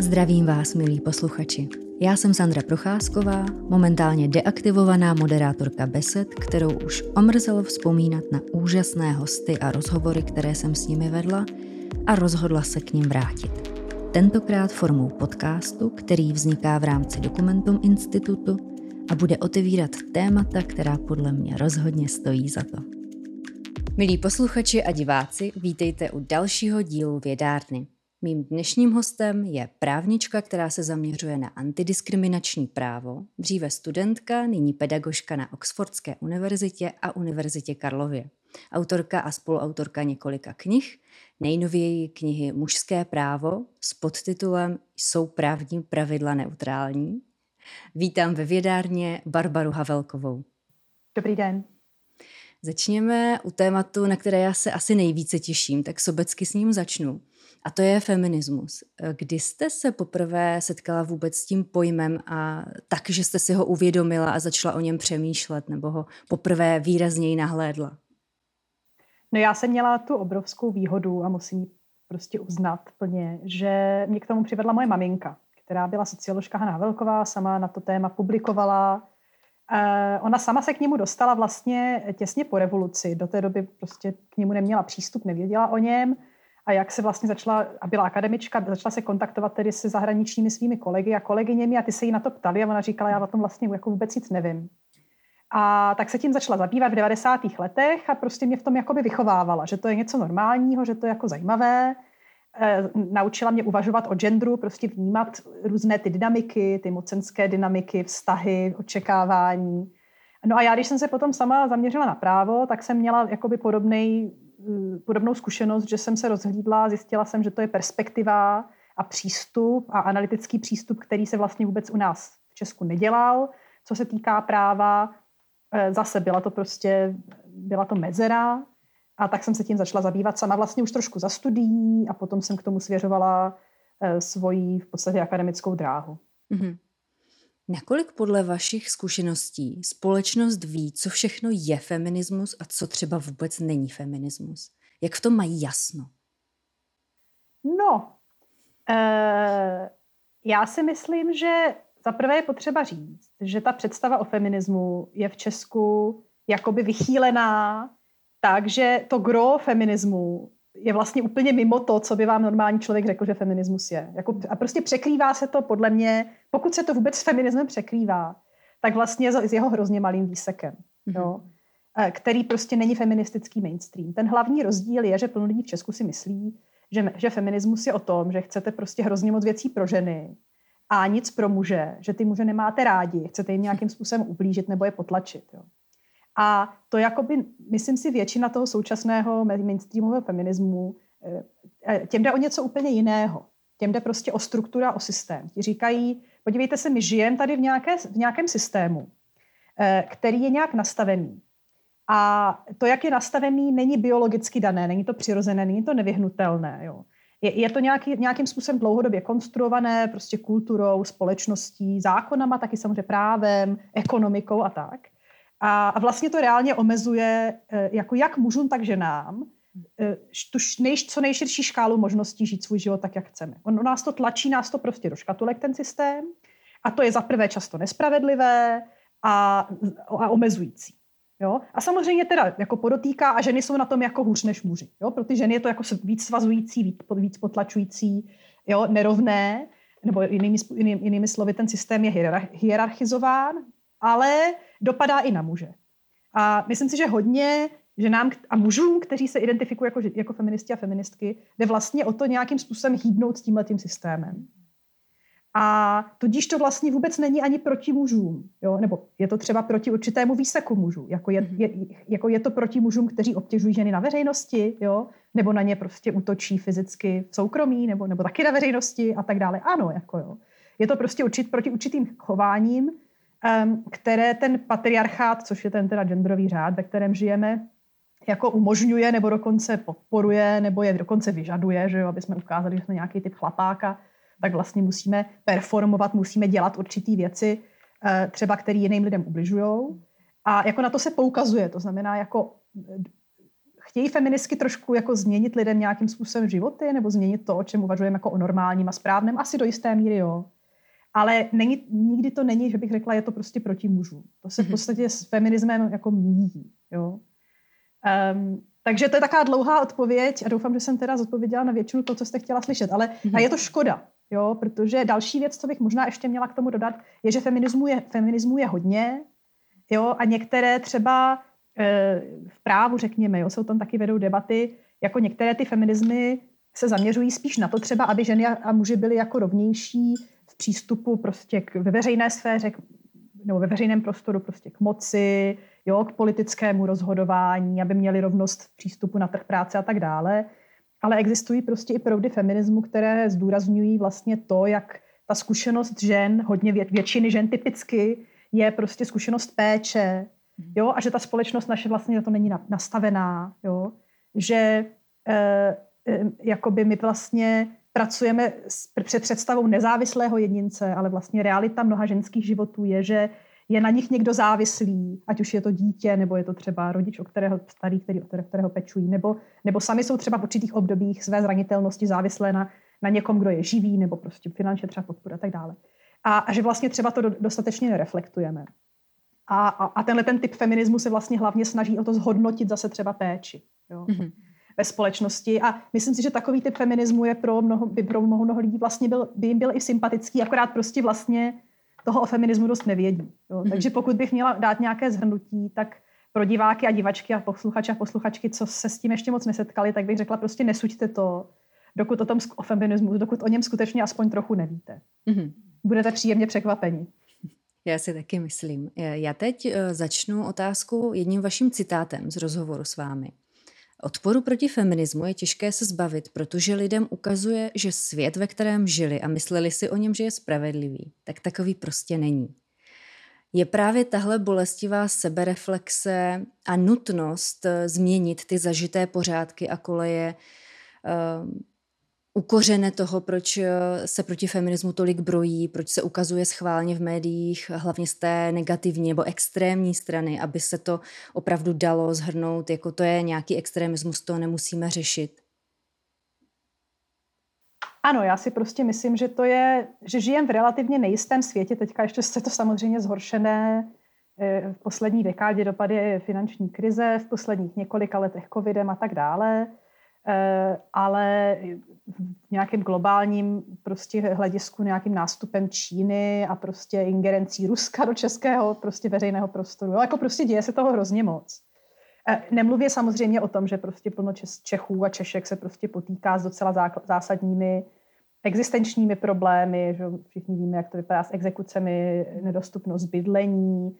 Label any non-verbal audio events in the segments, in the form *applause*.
Zdravím vás, milí posluchači. Já jsem Sandra Procházková, momentálně deaktivovaná moderátorka Besed, kterou už omrzelo vzpomínat na úžasné hosty a rozhovory, které jsem s nimi vedla a rozhodla se k ním vrátit. Tentokrát formou podcastu, který vzniká v rámci Dokumentum Institutu a bude otevírat témata, která podle mě rozhodně stojí za to. Milí posluchači a diváci, vítejte u dalšího dílu Vědárny. Mým dnešním hostem je právnička, která se zaměřuje na antidiskriminační právo, dříve studentka, nyní pedagožka na Oxfordské univerzitě a Univerzitě Karlově. Autorka a spoluautorka několika knih, nejnověji knihy Mužské právo s podtitulem Jsou právní pravidla neutrální. Vítám ve vědárně Barbaru Havelkovou. Dobrý den. Začněme u tématu, na které já se asi nejvíce těším, tak sobecky s ním začnu. A to je feminismus. Kdy jste se poprvé setkala vůbec s tím pojmem a tak, že jste si ho uvědomila a začala o něm přemýšlet nebo ho poprvé výrazněji nahlédla? No já jsem měla tu obrovskou výhodu a musím prostě uznat plně, že mě k tomu přivedla moje maminka, která byla socioložka Hanna Velková, sama na to téma publikovala. Eh, ona sama se k němu dostala vlastně těsně po revoluci. Do té doby prostě k němu neměla přístup, nevěděla o něm a jak se vlastně začala, a byla akademička, začala se kontaktovat tedy se zahraničními svými kolegy a kolegyněmi a ty se jí na to ptali a ona říkala, já o tom vlastně jako vůbec nic nevím. A tak se tím začala zabývat v 90. letech a prostě mě v tom jakoby vychovávala, že to je něco normálního, že to je jako zajímavé. E, naučila mě uvažovat o genderu, prostě vnímat různé ty dynamiky, ty mocenské dynamiky, vztahy, očekávání. No a já, když jsem se potom sama zaměřila na právo, tak jsem měla jakoby podobný podobnou zkušenost, že jsem se rozhlídla, zjistila jsem, že to je perspektiva a přístup a analytický přístup, který se vlastně vůbec u nás v Česku nedělal. Co se týká práva, eh, zase byla to prostě, byla to mezera a tak jsem se tím začala zabývat sama vlastně už trošku za studií a potom jsem k tomu svěřovala eh, svoji v podstatě akademickou dráhu. Mm-hmm. Nakolik podle vašich zkušeností společnost ví, co všechno je feminismus a co třeba vůbec není feminismus? Jak v tom mají jasno? No, e, já si myslím, že zaprvé je potřeba říct, že ta představa o feminismu je v Česku jakoby vychýlená tak, že to gro feminismu je vlastně úplně mimo to, co by vám normální člověk řekl, že feminismus je. Jako, a prostě překrývá se to podle mě, pokud se to vůbec s feminismem překrývá, tak vlastně s jeho hrozně malým výsekem. Mm-hmm. Jo? který prostě není feministický mainstream. Ten hlavní rozdíl je, že plno lidí v Česku si myslí, že, že feminismus je o tom, že chcete prostě hrozně moc věcí pro ženy a nic pro muže, že ty muže nemáte rádi, chcete jim nějakým způsobem ublížit nebo je potlačit. Jo. A to jakoby, myslím si, většina toho současného mainstreamového feminismu, eh, eh, těm jde o něco úplně jiného. Těm jde prostě o struktura, o systém. Ti říkají, podívejte se, my žijeme tady v, nějaké, v nějakém systému, eh, který je nějak nastavený. A to, jak je nastavený, není biologicky dané, není to přirozené, není to nevyhnutelné. Jo. Je, je to nějaký, nějakým způsobem dlouhodobě konstruované, prostě kulturou, společností, zákonama, taky samozřejmě právem, ekonomikou a tak. A, a vlastně to reálně omezuje eh, jako jak mužům, tak ženám eh, tu nej, co nejširší škálu možností žít svůj život tak, jak chceme. On, on nás to tlačí, nás to prostě do škatulek, ten systém. A to je za prvé často nespravedlivé a, a omezující. Jo? A samozřejmě teda jako podotýká, a ženy jsou na tom jako hůř než muži. Jo? Pro ty ženy je to jako víc svazující, víc, víc potlačující, jo? nerovné, nebo jinými, jinými, jinými slovy, ten systém je hierarchizován, ale dopadá i na muže. A myslím si, že hodně ženám a mužům, kteří se identifikují jako, jako feministi a feministky, jde vlastně o to nějakým způsobem hýbnout s tímhletím systémem. A tudíž to vlastně vůbec není ani proti mužům, jo? nebo je to třeba proti určitému výseku mužů, jako je, je, jako je to proti mužům, kteří obtěžují ženy na veřejnosti, jo? nebo na ně prostě útočí fyzicky v soukromí, nebo, nebo taky na veřejnosti a tak dále. Ano, jako jo. Je to prostě určit, proti určitým chováním, které ten patriarchát, což je ten teda genderový řád, ve kterém žijeme, jako umožňuje nebo dokonce podporuje nebo je dokonce vyžaduje, že jo, aby jsme ukázali, že jsme nějaký typ chlapáka, tak vlastně musíme performovat, musíme dělat určitý věci, eh, třeba který jiným lidem ubližují. A jako na to se poukazuje, to znamená, jako chtějí feministky trošku jako změnit lidem nějakým způsobem životy nebo změnit to, o čem uvažujeme jako o normálním a správném? Asi do jisté míry jo. Ale není, nikdy to není, že bych řekla, je to prostě proti mužům. To se v mhm. podstatě s feminismem jako míjí. Jo? Um, takže to je taková dlouhá odpověď a doufám, že jsem teda zodpověděla na většinu to, co jste chtěla slyšet. Ale mm-hmm. a je to škoda, jo, protože další věc, co bych možná ještě měla k tomu dodat, je, že feminismu je, feminismu je hodně jo, a některé třeba e, v právu, řekněme, jo, se o tom taky vedou debaty, jako některé ty feminismy se zaměřují spíš na to třeba, aby ženy a muži byli jako rovnější v přístupu prostě k, ve veřejné sféře, k, nebo ve veřejném prostoru prostě k moci, jo, k politickému rozhodování, aby měli rovnost v přístupu na trh práce a tak dále. Ale existují prostě i proudy feminismu, které zdůrazňují vlastně to, jak ta zkušenost žen, hodně vě, většiny žen typicky, je prostě zkušenost péče, jo, a že ta společnost naše vlastně na to není nastavená, jo, že e, e, jakoby my vlastně pracujeme s, před představou nezávislého jedince, ale vlastně realita mnoha ženských životů je, že je na nich někdo závislý, ať už je to dítě, nebo je to třeba rodič, o kterého starý, který, o kterého pečují, nebo, nebo sami jsou třeba v určitých obdobích své zranitelnosti závislé na, na někom, kdo je živý, nebo prostě finančně třeba podpora a tak dále. A, a že vlastně třeba to dostatečně nereflektujeme. A, a, a tenhle ten typ feminismu se vlastně hlavně snaží o to zhodnotit zase třeba péči. Jo? Mm-hmm ve společnosti. A myslím si, že takový typ feminismu je pro mnoho, by pro mnoho, mnoho lidí vlastně byl, by jim byl i sympatický, akorát prostě vlastně toho o feminismu dost nevědí. Jo. Mm-hmm. Takže pokud bych měla dát nějaké zhrnutí, tak pro diváky a divačky a posluchače a posluchačky, co se s tím ještě moc nesetkali, tak bych řekla prostě nesuďte to, dokud o tom o feminismu, dokud o něm skutečně aspoň trochu nevíte. Mm-hmm. Budete příjemně překvapeni. Já si taky myslím. Já teď eh, začnu otázku jedním vaším citátem z rozhovoru s vámi. Odporu proti feminismu je těžké se zbavit, protože lidem ukazuje, že svět, ve kterém žili a mysleli si o něm, že je spravedlivý, tak takový prostě není. Je právě tahle bolestivá sebereflexe a nutnost eh, změnit ty zažité pořádky a koleje eh, ukořené toho, proč eh, se proti feminismu tolik brojí, proč se ukazuje schválně v médiích, hlavně z té negativní nebo extrémní strany, aby se to opravdu dalo zhrnout, jako to je nějaký extremismus, to nemusíme řešit. Ano, já si prostě myslím, že to je, že žijem v relativně nejistém světě. Teďka ještě se to samozřejmě zhoršené eh, v poslední dekádě dopady finanční krize, v posledních několika letech covidem a tak dále. Eh, ale v nějakém globálním prostě hledisku nějakým nástupem Číny a prostě ingerencí Ruska do českého prostě veřejného prostoru. Jo, jako prostě děje se toho hrozně moc. Eh, nemluvě samozřejmě o tom, že prostě plno Čechů a Češek se prostě potýká s docela zásadními existenčními problémy, že všichni víme, jak to vypadá s exekucemi, nedostupnost bydlení,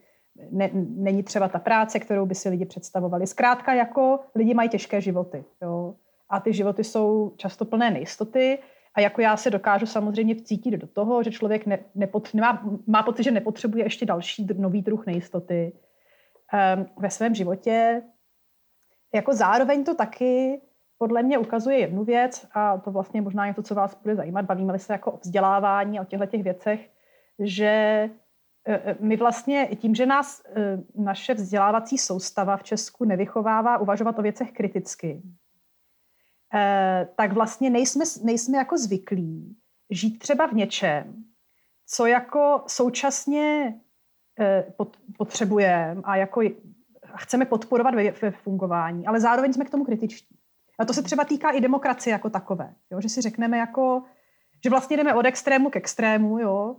ne, není třeba ta práce, kterou by si lidi představovali. Zkrátka jako lidi mají těžké životy. Jo a ty životy jsou často plné nejistoty a jako já se dokážu samozřejmě vcítit do toho, že člověk ne, nepot, nemá, má pocit, že nepotřebuje ještě další nový druh nejistoty um, ve svém životě. Jako zároveň to taky podle mě ukazuje jednu věc a to vlastně možná je to, co vás bude zajímat. Bavíme se jako o vzdělávání a o těchto těch věcech, že e, e, my vlastně tím, že nás e, naše vzdělávací soustava v Česku nevychovává uvažovat o věcech kriticky, tak vlastně nejsme, nejsme jako zvyklí žít třeba v něčem, co jako současně eh, potřebujeme a jako chceme podporovat ve, ve fungování, ale zároveň jsme k tomu kritičtí. A to se třeba týká i demokracie jako takové, jo? že si řekneme jako, že vlastně jdeme od extrému k extrému, jo?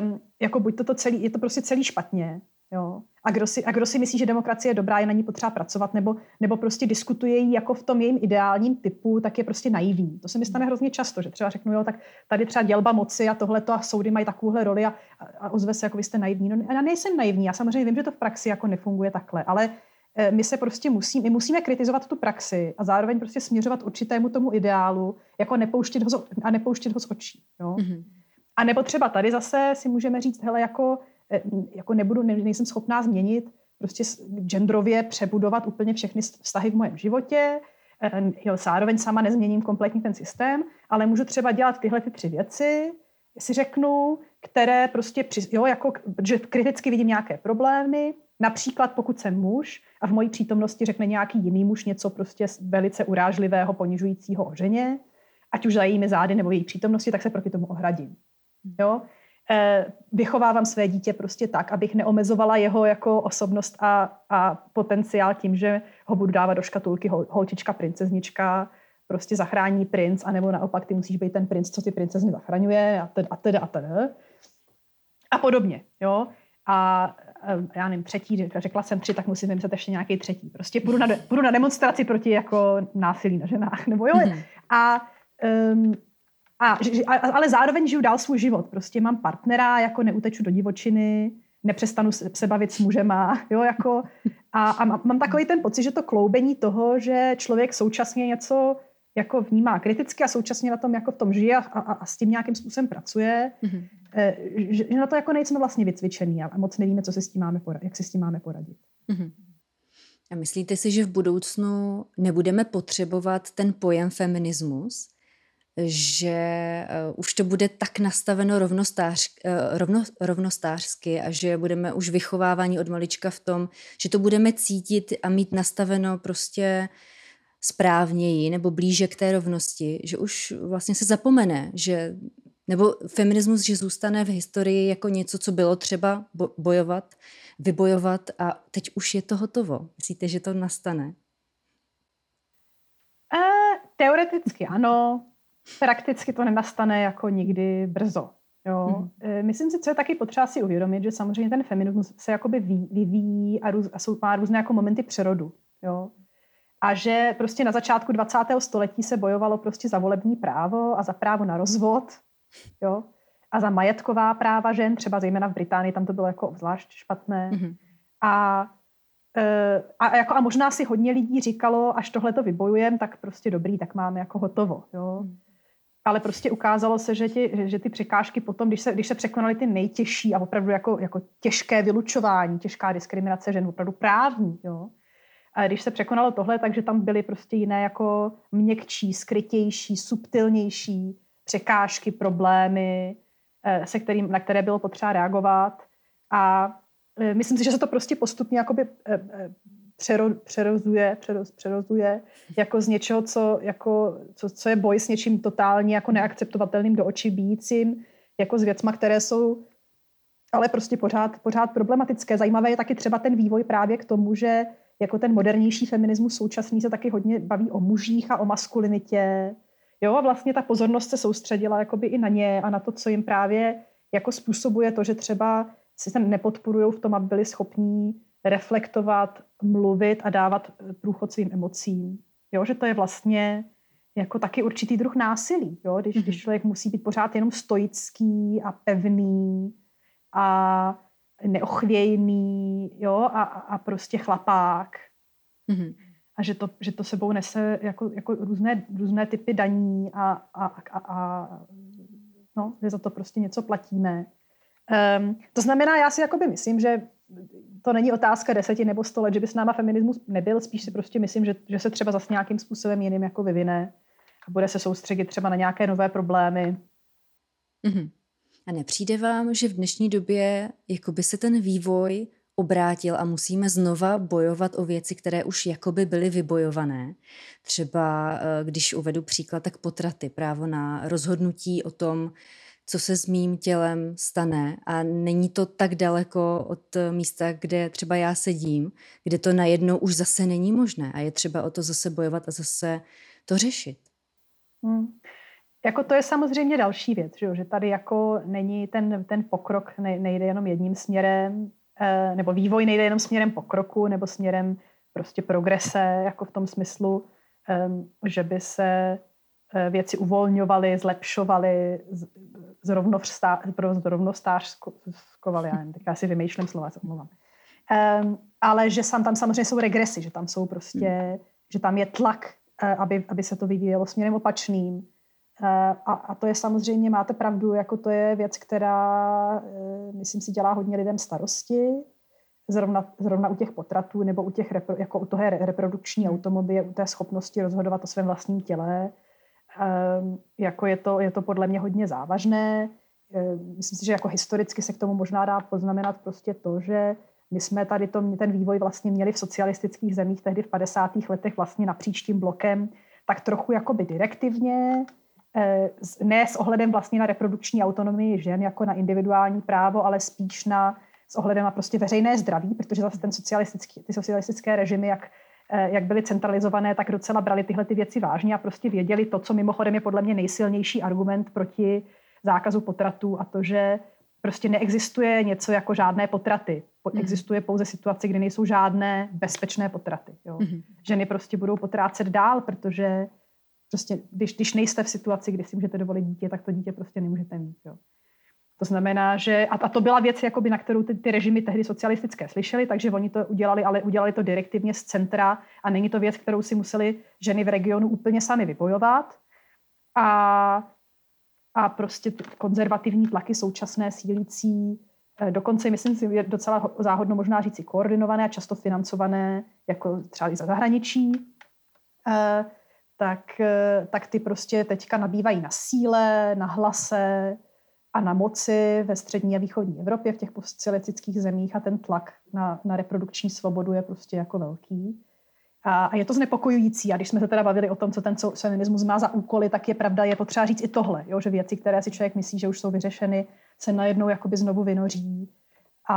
Um, jako buď to, to celý, je to prostě celý špatně, jo? A kdo, si, a kdo si myslí, že demokracie je dobrá, je na ní potřeba pracovat, nebo, nebo prostě diskutuje ji jako v tom jejím ideálním typu, tak je prostě naivní. To se mi stane hrozně často, že třeba řeknu, jo, tak tady třeba dělba moci a tohle a soudy mají takovouhle roli a, a, a ozve se, jako vy jste naivní. No, já nejsem naivní, já samozřejmě vím, že to v praxi jako nefunguje takhle, ale eh, my se prostě musí, my musíme kritizovat tu praxi a zároveň prostě směřovat určitému tomu ideálu, jako nepouštět ho z, a nepouštět ho z očí. Jo? Mm-hmm. A nebo třeba tady zase si můžeme říct, hele, jako jako nebudu, nejsem schopná změnit, prostě genderově přebudovat úplně všechny vztahy v mém životě, eh, jo, zároveň sama nezměním kompletně ten systém, ale můžu třeba dělat tyhle ty tři věci, si řeknu, které prostě, při, jo, jako, že kriticky vidím nějaké problémy, Například pokud jsem muž a v mojí přítomnosti řekne nějaký jiný muž něco prostě velice urážlivého, ponižujícího o ženě, ať už za jejími zády nebo její přítomnosti, tak se proti tomu ohradím. Jo? E, vychovávám své dítě prostě tak, abych neomezovala jeho jako osobnost a, a potenciál tím, že ho budu dávat do škatulky hol, holčička, princeznička, prostě zachrání princ, anebo naopak ty musíš být ten princ, co ty princezny zachraňuje a teda a teda a teda. A podobně, jo. A já nevím, třetí, řekla jsem tři, tak musím vymyslet ještě nějaký třetí. Prostě půjdu na, půjdu na demonstraci proti jako násilí na ženách, nebo jo. Mm-hmm. A, um, a, ale zároveň žiju dál svůj život. Prostě mám partnera, jako neuteču do divočiny, nepřestanu se bavit s mužema, *laughs* jo, jako, a, a mám takový ten pocit, že to kloubení toho, že člověk současně něco jako vnímá kriticky a současně na tom jako v tom žije a, a, a s tím nějakým způsobem pracuje, mm-hmm. že, že na to jako nejsme vlastně vycvičený a moc nevíme, co se s tím máme poradit, jak si s tím máme poradit. Mm-hmm. A myslíte si, že v budoucnu nebudeme potřebovat ten pojem feminismus, že uh, už to bude tak nastaveno rovnostář, uh, rovno, rovnostářsky a že budeme už vychováváni od malička v tom, že to budeme cítit a mít nastaveno prostě správněji nebo blíže k té rovnosti, že už vlastně se zapomene, že nebo feminismus, že zůstane v historii jako něco, co bylo třeba bojovat, vybojovat a teď už je to hotovo. Myslíte, že to nastane? E, teoreticky ano, prakticky to nenastane jako nikdy brzo. Jo. Hmm. E, myslím si, co je taky potřeba si uvědomit, že samozřejmě ten feminismus se jakoby vyvíjí a, růz, a jsou, má různé jako momenty přerodu. Jo a že prostě na začátku 20. století se bojovalo prostě za volební právo a za právo na rozvod, jo, a za majetková práva žen, třeba zejména v Británii, tam to bylo jako obzvlášť špatné. Mm-hmm. A, a, jako, a možná si hodně lidí říkalo, až tohle to vybojujeme, tak prostě dobrý, tak máme jako hotovo. Jo. Ale prostě ukázalo se, že, ti, že, že ty překážky potom, když se, když se překonaly ty nejtěžší a opravdu jako, jako těžké vylučování, těžká diskriminace žen, opravdu právní, jo, a když se překonalo tohle, takže tam byly prostě jiné jako měkčí, skrytější, subtilnější překážky, problémy, eh, se kterým, na které bylo potřeba reagovat. A eh, myslím si, že se to prostě postupně jakoby eh, přero, přerozuje, přeroz, přerozuje jako z něčeho, co, jako, co, co je boj s něčím totálně jako neakceptovatelným do očí bíjícím, jako s věcma, které jsou ale prostě pořád, pořád problematické. Zajímavé je taky třeba ten vývoj právě k tomu, že jako ten modernější feminismus současný se taky hodně baví o mužích a o maskulinitě. Jo, a vlastně ta pozornost se soustředila jakoby i na ně a na to, co jim právě jako způsobuje to, že třeba si se nepodporují v tom, aby byli schopní reflektovat, mluvit a dávat průchod svým emocím. Jo, že to je vlastně jako taky určitý druh násilí, jo? Když, mm-hmm. když člověk musí být pořád jenom stoický a pevný a neochvějný, jo, a, a prostě chlapák. Mm-hmm. A že to, že to sebou nese jako, jako různé, různé typy daní a, a, a, a no, že za to prostě něco platíme. Um, to znamená, já si jakoby myslím, že to není otázka deseti nebo sto let, že by s náma feminismus nebyl, spíš si prostě myslím, že, že se třeba zase nějakým způsobem jiným jako vyvine a bude se soustředit třeba na nějaké nové problémy. Mm-hmm. A nepřijde vám, že v dnešní době jakoby se ten vývoj obrátil a musíme znova bojovat o věci, které už jakoby byly vybojované. Třeba, eh, když uvedu příklad, tak potraty, právo na rozhodnutí o tom, co se s mým tělem stane a není to tak daleko od místa, kde třeba já sedím, kde to najednou už zase není možné a je třeba o to zase bojovat a zase to řešit. Hmm. Jako to je samozřejmě další věc, že, tady jako není ten, ten pokrok, ne, nejde jenom jedním směrem, eh, nebo vývoj nejde jenom směrem pokroku, nebo směrem prostě progrese, jako v tom smyslu, eh, že by se eh, věci uvolňovaly, zlepšovaly, zrovnostářskovaly, já nevím, teď já si vymýšlím slova, se omlouvám. Um, ale že sam, tam samozřejmě jsou regresy, že tam jsou prostě, hmm. že tam je tlak, aby, aby se to vyvíjelo směrem opačným, Eh, a, a to je samozřejmě, máte pravdu, jako to je věc, která, eh, myslím si, dělá hodně lidem starosti, zrovna, zrovna u těch potratů nebo u těch, jako u toho reprodukční automobily, u té schopnosti rozhodovat o svém vlastním těle. Ehm, jako je to, je to podle mě hodně závažné. Ehm, myslím si, že jako historicky se k tomu možná dá poznamenat prostě to, že My jsme tady to, ten vývoj vlastně měli v socialistických zemích tehdy v 50. letech vlastně napříč tím blokem, tak trochu jakoby direktivně, eh, ne s ohledem vlastně na reprodukční autonomii žen jako na individuální právo, ale spíš na s ohledem na prostě veřejné zdraví, protože zase ten socialistický, ty socialistické režimy, jak, jak byly centralizované, tak docela brali tyhle ty věci vážně a prostě věděli to, co mimochodem je podle mě nejsilnější argument proti zákazu potratů a to, že prostě neexistuje něco jako žádné potraty. Mm. Existuje pouze situace, kdy nejsou žádné bezpečné potraty. Jo. Mm. Ženy prostě budou potrácet dál, protože prostě, když, když nejste v situaci, kdy si můžete dovolit dítě, tak to dítě prostě nemůžete mít. Jo. To znamená, že a, to byla věc, jakoby, na kterou ty, ty režimy tehdy socialistické slyšeli, takže oni to udělali, ale udělali to direktivně z centra a není to věc, kterou si museli ženy v regionu úplně sami vybojovat. A, a prostě konzervativní tlaky současné sílící, eh, dokonce myslím si, je docela záhodno možná říci koordinované a často financované, jako třeba i za zahraničí, eh, tak, eh, tak ty prostě teďka nabývají na síle, na hlase, a na moci ve střední a východní Evropě, v těch postsocialistických zemích a ten tlak na, na reprodukční svobodu je prostě jako velký. A, a je to znepokojující. A když jsme se teda bavili o tom, co ten feminismus má za úkoly, tak je pravda, je potřeba říct i tohle, jo, že věci, které si člověk myslí, že už jsou vyřešeny, se najednou jakoby znovu vynoří. A,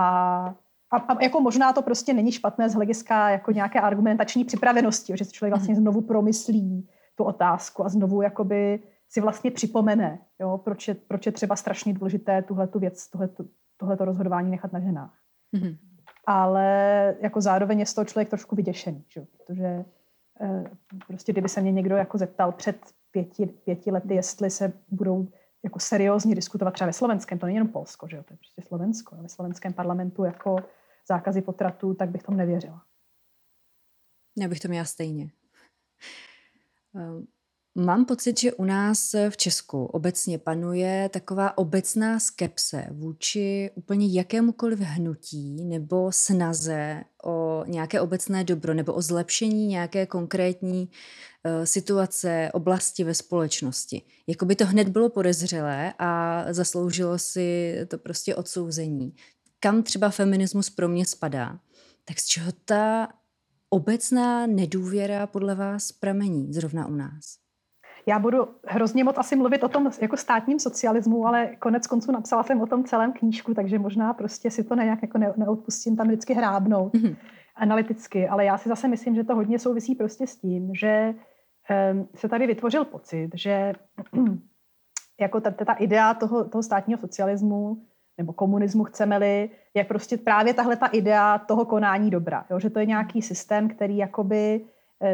a, a jako možná to prostě není špatné z hlediska jako nějaké argumentační připravenosti, jo, že si člověk vlastně mhm. znovu promyslí tu otázku a znovu jakoby si vlastně připomene, jo, proč, je, proč je třeba strašně důležité tuhletu věc, tohleto, tohleto rozhodování nechat na ženách. Mm-hmm. Ale jako zároveň je z toho člověk trošku vyděšený, že? protože eh, prostě kdyby se mě někdo jako zeptal před pěti, pěti lety, jestli se budou jako seriózně diskutovat třeba ve slovenském, to není jenom Polsko, že jo, to je prostě Slovensko, ve slovenském parlamentu jako zákazy potratů, tak bych tomu nevěřila. Já bych to měla stejně. Mám pocit, že u nás v Česku obecně panuje taková obecná skepse vůči úplně jakémukoliv hnutí nebo snaze o nějaké obecné dobro nebo o zlepšení nějaké konkrétní uh, situace, oblasti ve společnosti. Jako by to hned bylo podezřelé a zasloužilo si to prostě odsouzení. Kam třeba feminismus pro mě spadá? Tak z čeho ta obecná nedůvěra podle vás pramení zrovna u nás? Já budu hrozně moc asi mluvit o tom jako státním socialismu, ale konec konců napsala jsem o tom celém knížku, takže možná prostě si to nějak jako ne, neodpustím tam vždycky hrábnout mm-hmm. analyticky, ale já si zase myslím, že to hodně souvisí prostě s tím, že um, se tady vytvořil pocit, že *clears throat* jako ta, ta idea toho, toho státního socialismu nebo komunismu chceme-li, je prostě právě tahle ta idea toho konání dobra. Jo? Že to je nějaký systém, který jakoby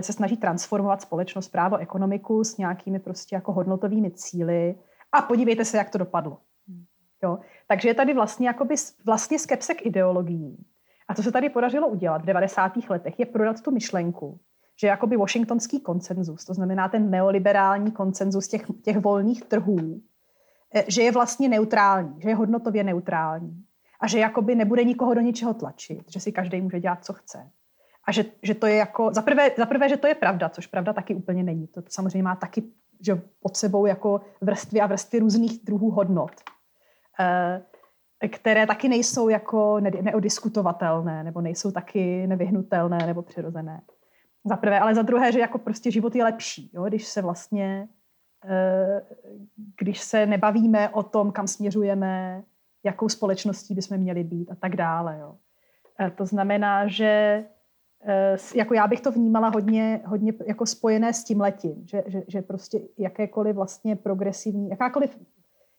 se snaží transformovat společnost, právo, ekonomiku s nějakými prostě jako hodnotovými cíly a podívejte se, jak to dopadlo. Jo? Takže je tady vlastně, jakoby, vlastně skepse k. A co se tady podařilo udělat v 90. letech, je prodat tu myšlenku, že jakoby washingtonský koncenzus, to znamená ten neoliberální koncenzus těch, těch volných trhů, eh, že je vlastně neutrální, že je hodnotově neutrální a že jakoby nebude nikoho do ničeho tlačit, že si každý může dělat, co chce a že, že to je jako, za prvé, za prvé, že to je pravda, což pravda taky úplně není. To, to samozřejmě má taky že pod sebou jako vrstvy a vrstvy různých druhů hodnot, eh, které taky nejsou jako neodiskutovatelné, nebo nejsou taky nevyhnutelné nebo přirozené. Za prvé, ale za druhé, že jako prostě život je lepší, jo? když se vlastně, eh, když se nebavíme o tom, kam směřujeme, jakou společností bychom měli být a tak dále. Jo? Eh, to znamená, že jako já bych to vnímala hodně, hodně jako spojené s tím letím, že, že, že prostě jakékoliv vlastně progresivní, jakákoliv,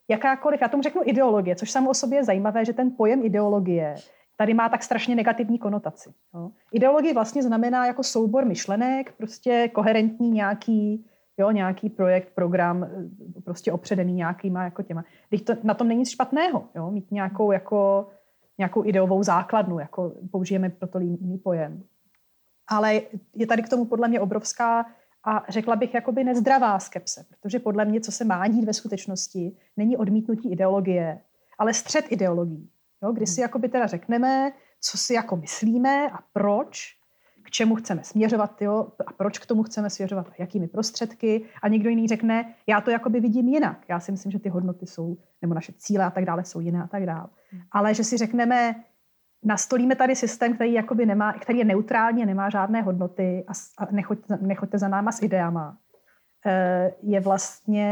jakákoliv, já tomu řeknu ideologie, což samo o sobě je zajímavé, že ten pojem ideologie tady má tak strašně negativní konotaci. Jo. Ideologie vlastně znamená jako soubor myšlenek, prostě koherentní nějaký, jo, nějaký projekt, program, eh, prostě opředený nějakýma jako těma. Když to, na tom není nic špatného, jo, mít nějakou jako nějakou ideovou základnu, jako použijeme proto jiný pojem ale je tady k tomu podle mě obrovská a řekla bych jakoby nezdravá skepse, protože podle mě, co se má dít ve skutečnosti, není odmítnutí ideologie, ale střed ideologií. Jo, kdy si hmm. jakoby teda řekneme, co si jako myslíme a proč, k čemu chceme směřovat jo, a proč k tomu chceme směřovat a jakými prostředky a někdo jiný řekne, já to jakoby vidím jinak. Já si myslím, že ty hodnoty jsou, nebo naše cíle a tak dále jsou jiné a tak dále. Hmm. Ale že si řekneme, nastolíme tady systém, který, jakoby nemá, který je neutrální, nemá žádné hodnoty a, a nechoďte, nechoďte za náma s ideama, eh, je vlastně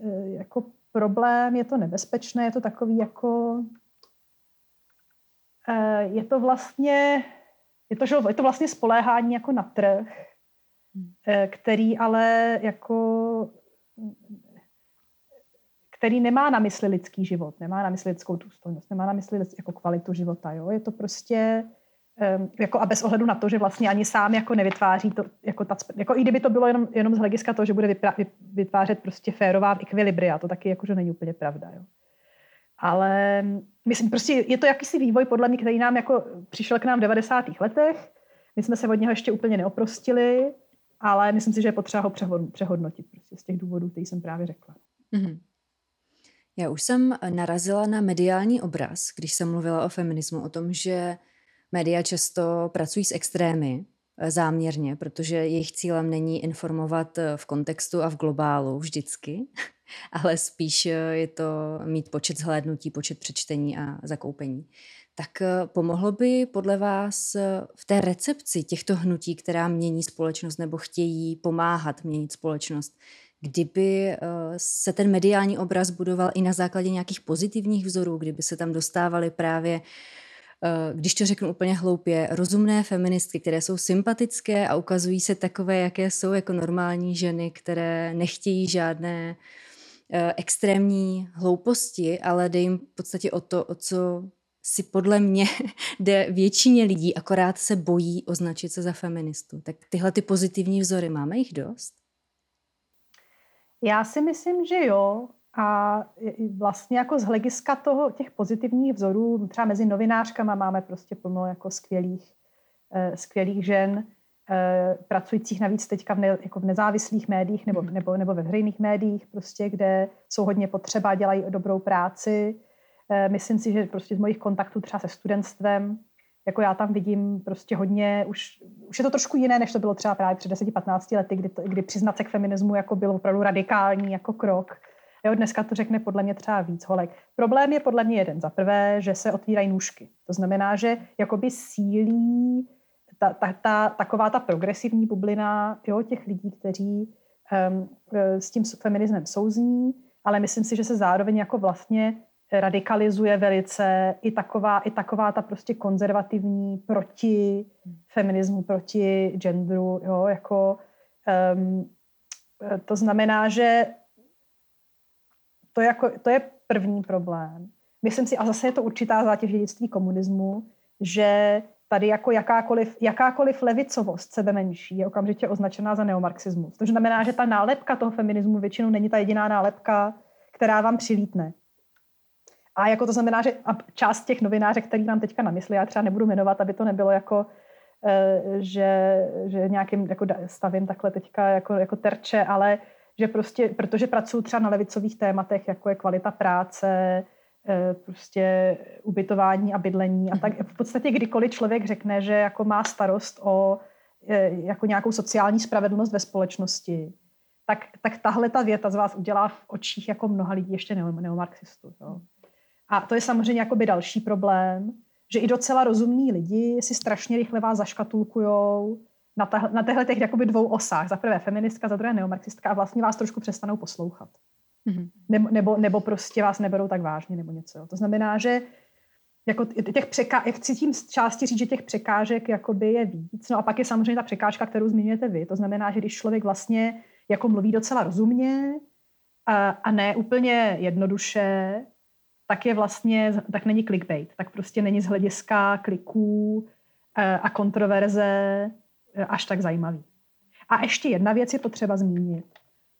eh, jako problém, je to nebezpečné, je to takový jako eh, je to vlastně je to, že, je to vlastně spoléhání jako na trh, hmm. který ale jako který nemá na mysli lidský život, nemá na mysli lidskou důstojnost, nemá na mysli jako kvalitu života. Jo? Je to prostě um, jako a bez ohledu na to, že vlastně ani sám jako nevytváří to, jako, ta, jako i kdyby to bylo jenom, jenom z hlediska toho, že bude vypra, vytvářet prostě férová ekvilibria, to taky jakože není úplně pravda. Jo? Ale myslím, prostě je to jakýsi vývoj, podle mě, který nám jako přišel k nám v 90. letech. My jsme se od něho ještě úplně neoprostili, ale myslím si, že je potřeba ho přehodnotit prostě z těch důvodů, který jsem právě řekla. Mm-hmm. Já už jsem narazila na mediální obraz, když jsem mluvila o feminismu, o tom, že média často pracují s extrémy eh, záměrně, protože jejich cílem není informovat eh, v kontextu a v globálu vždycky, *laughs* ale spíš eh, je to mít počet zhlédnutí, počet přečtení a zakoupení. Tak pomohlo by podle vás v té recepci těchto hnutí, která mění společnost nebo chtějí pomáhat měnit společnost, kdyby eh, se ten mediální obraz budoval i na základě nějakých pozitivních vzorů, kdyby se tam dostávaly právě eh, když to řeknu úplně hloupě, rozumné feministky, které jsou sympatické a ukazují se takové, jaké jsou jako normální ženy, které nechtějí žádné eh, extrémní hlouposti, ale jde jim v podstatě o to, o co si podle mě *laughs* jde většině lidí, akorát se bojí označit se za feministu. Tak tyhle ty pozitivní vzory, máme jich dost? Já si myslím, že jo. A vlastně jako z hlediska toho, těch pozitivních vzorů, třeba mezi novinářkama máme prostě plno jako skvělých, uh, skvělých žen, uh, pracujících navíc teďka v, ne, jako v nezávislých médiích nebo, mhm. nebo, nebo ve veřejných médiích, prostě, kde jsou hodně potřeba, dělají dobrou práci. Uh, myslím si, že prostě z mojich kontaktů třeba se studentstvem, jako já tam vidím prostě hodně, už, už je to trošku jiné, než to bylo třeba právě před 10-15 lety, kdy, to, kdy přiznat se k feminismu jako byl opravdu radikální jako krok. Jo, dneska to řekne podle mě třeba víc holek. Problém je podle mě jeden. Za prvé, že se otvírají nůžky. To znamená, že jakoby sílí ta, ta, ta, taková ta progresivní bublina jo, těch lidí, kteří um, s tím feminismem souzní, ale myslím si, že se zároveň jako vlastně radikalizuje velice i taková, i taková ta prostě konzervativní proti feminismu, proti genderu, jo, jako um, to znamená, že to, jako, to je první problém. Myslím si, a zase je to určitá zátěž dědictví komunismu, že tady jako jakákoliv, jakákoliv levicovost sebe menší je okamžitě označená za neomarxismus. To znamená, že ta nálepka toho feminismu většinou není ta jediná nálepka, která vám přilítne. A jako to znamená, že část těch novinářek, který mám teďka na mysli, já třeba nebudu jmenovat, aby to nebylo jako, eh, že, že nějakým jako stavím takhle teďka jako, jako terče, ale že prostě, protože pracuji třeba na levicových tématech, jako je kvalita práce, eh, prostě ubytování a bydlení a tak v podstatě kdykoliv člověk řekne, že jako má starost o eh, jako nějakou sociální spravedlnost ve společnosti, tak, tak tahle ta věta z vás udělá v očích jako mnoha lidí ještě neomarxistů. Jo. A to je samozřejmě jakoby další problém, že i docela rozumní lidi si strašně rychle vás zaškatulkujou na, ta, na těchto těch jakoby dvou osách. Za prvé feministka, za druhé neomarxistka a vlastně vás trošku přestanou poslouchat. Mm-hmm. Nebo, nebo, nebo prostě vás neberou tak vážně nebo něco. Jo. To znamená, že jako těch překá, jak chci tím části říct, že těch překážek jakoby je víc. No a pak je samozřejmě ta překážka, kterou zmiňujete vy. To znamená, že když člověk vlastně jako mluví docela rozumně a, a ne úplně jednoduše, tak je vlastně, tak není clickbait, tak prostě není z hlediska kliků eh, a kontroverze eh, až tak zajímavý. A ještě jedna věc je potřeba zmínit.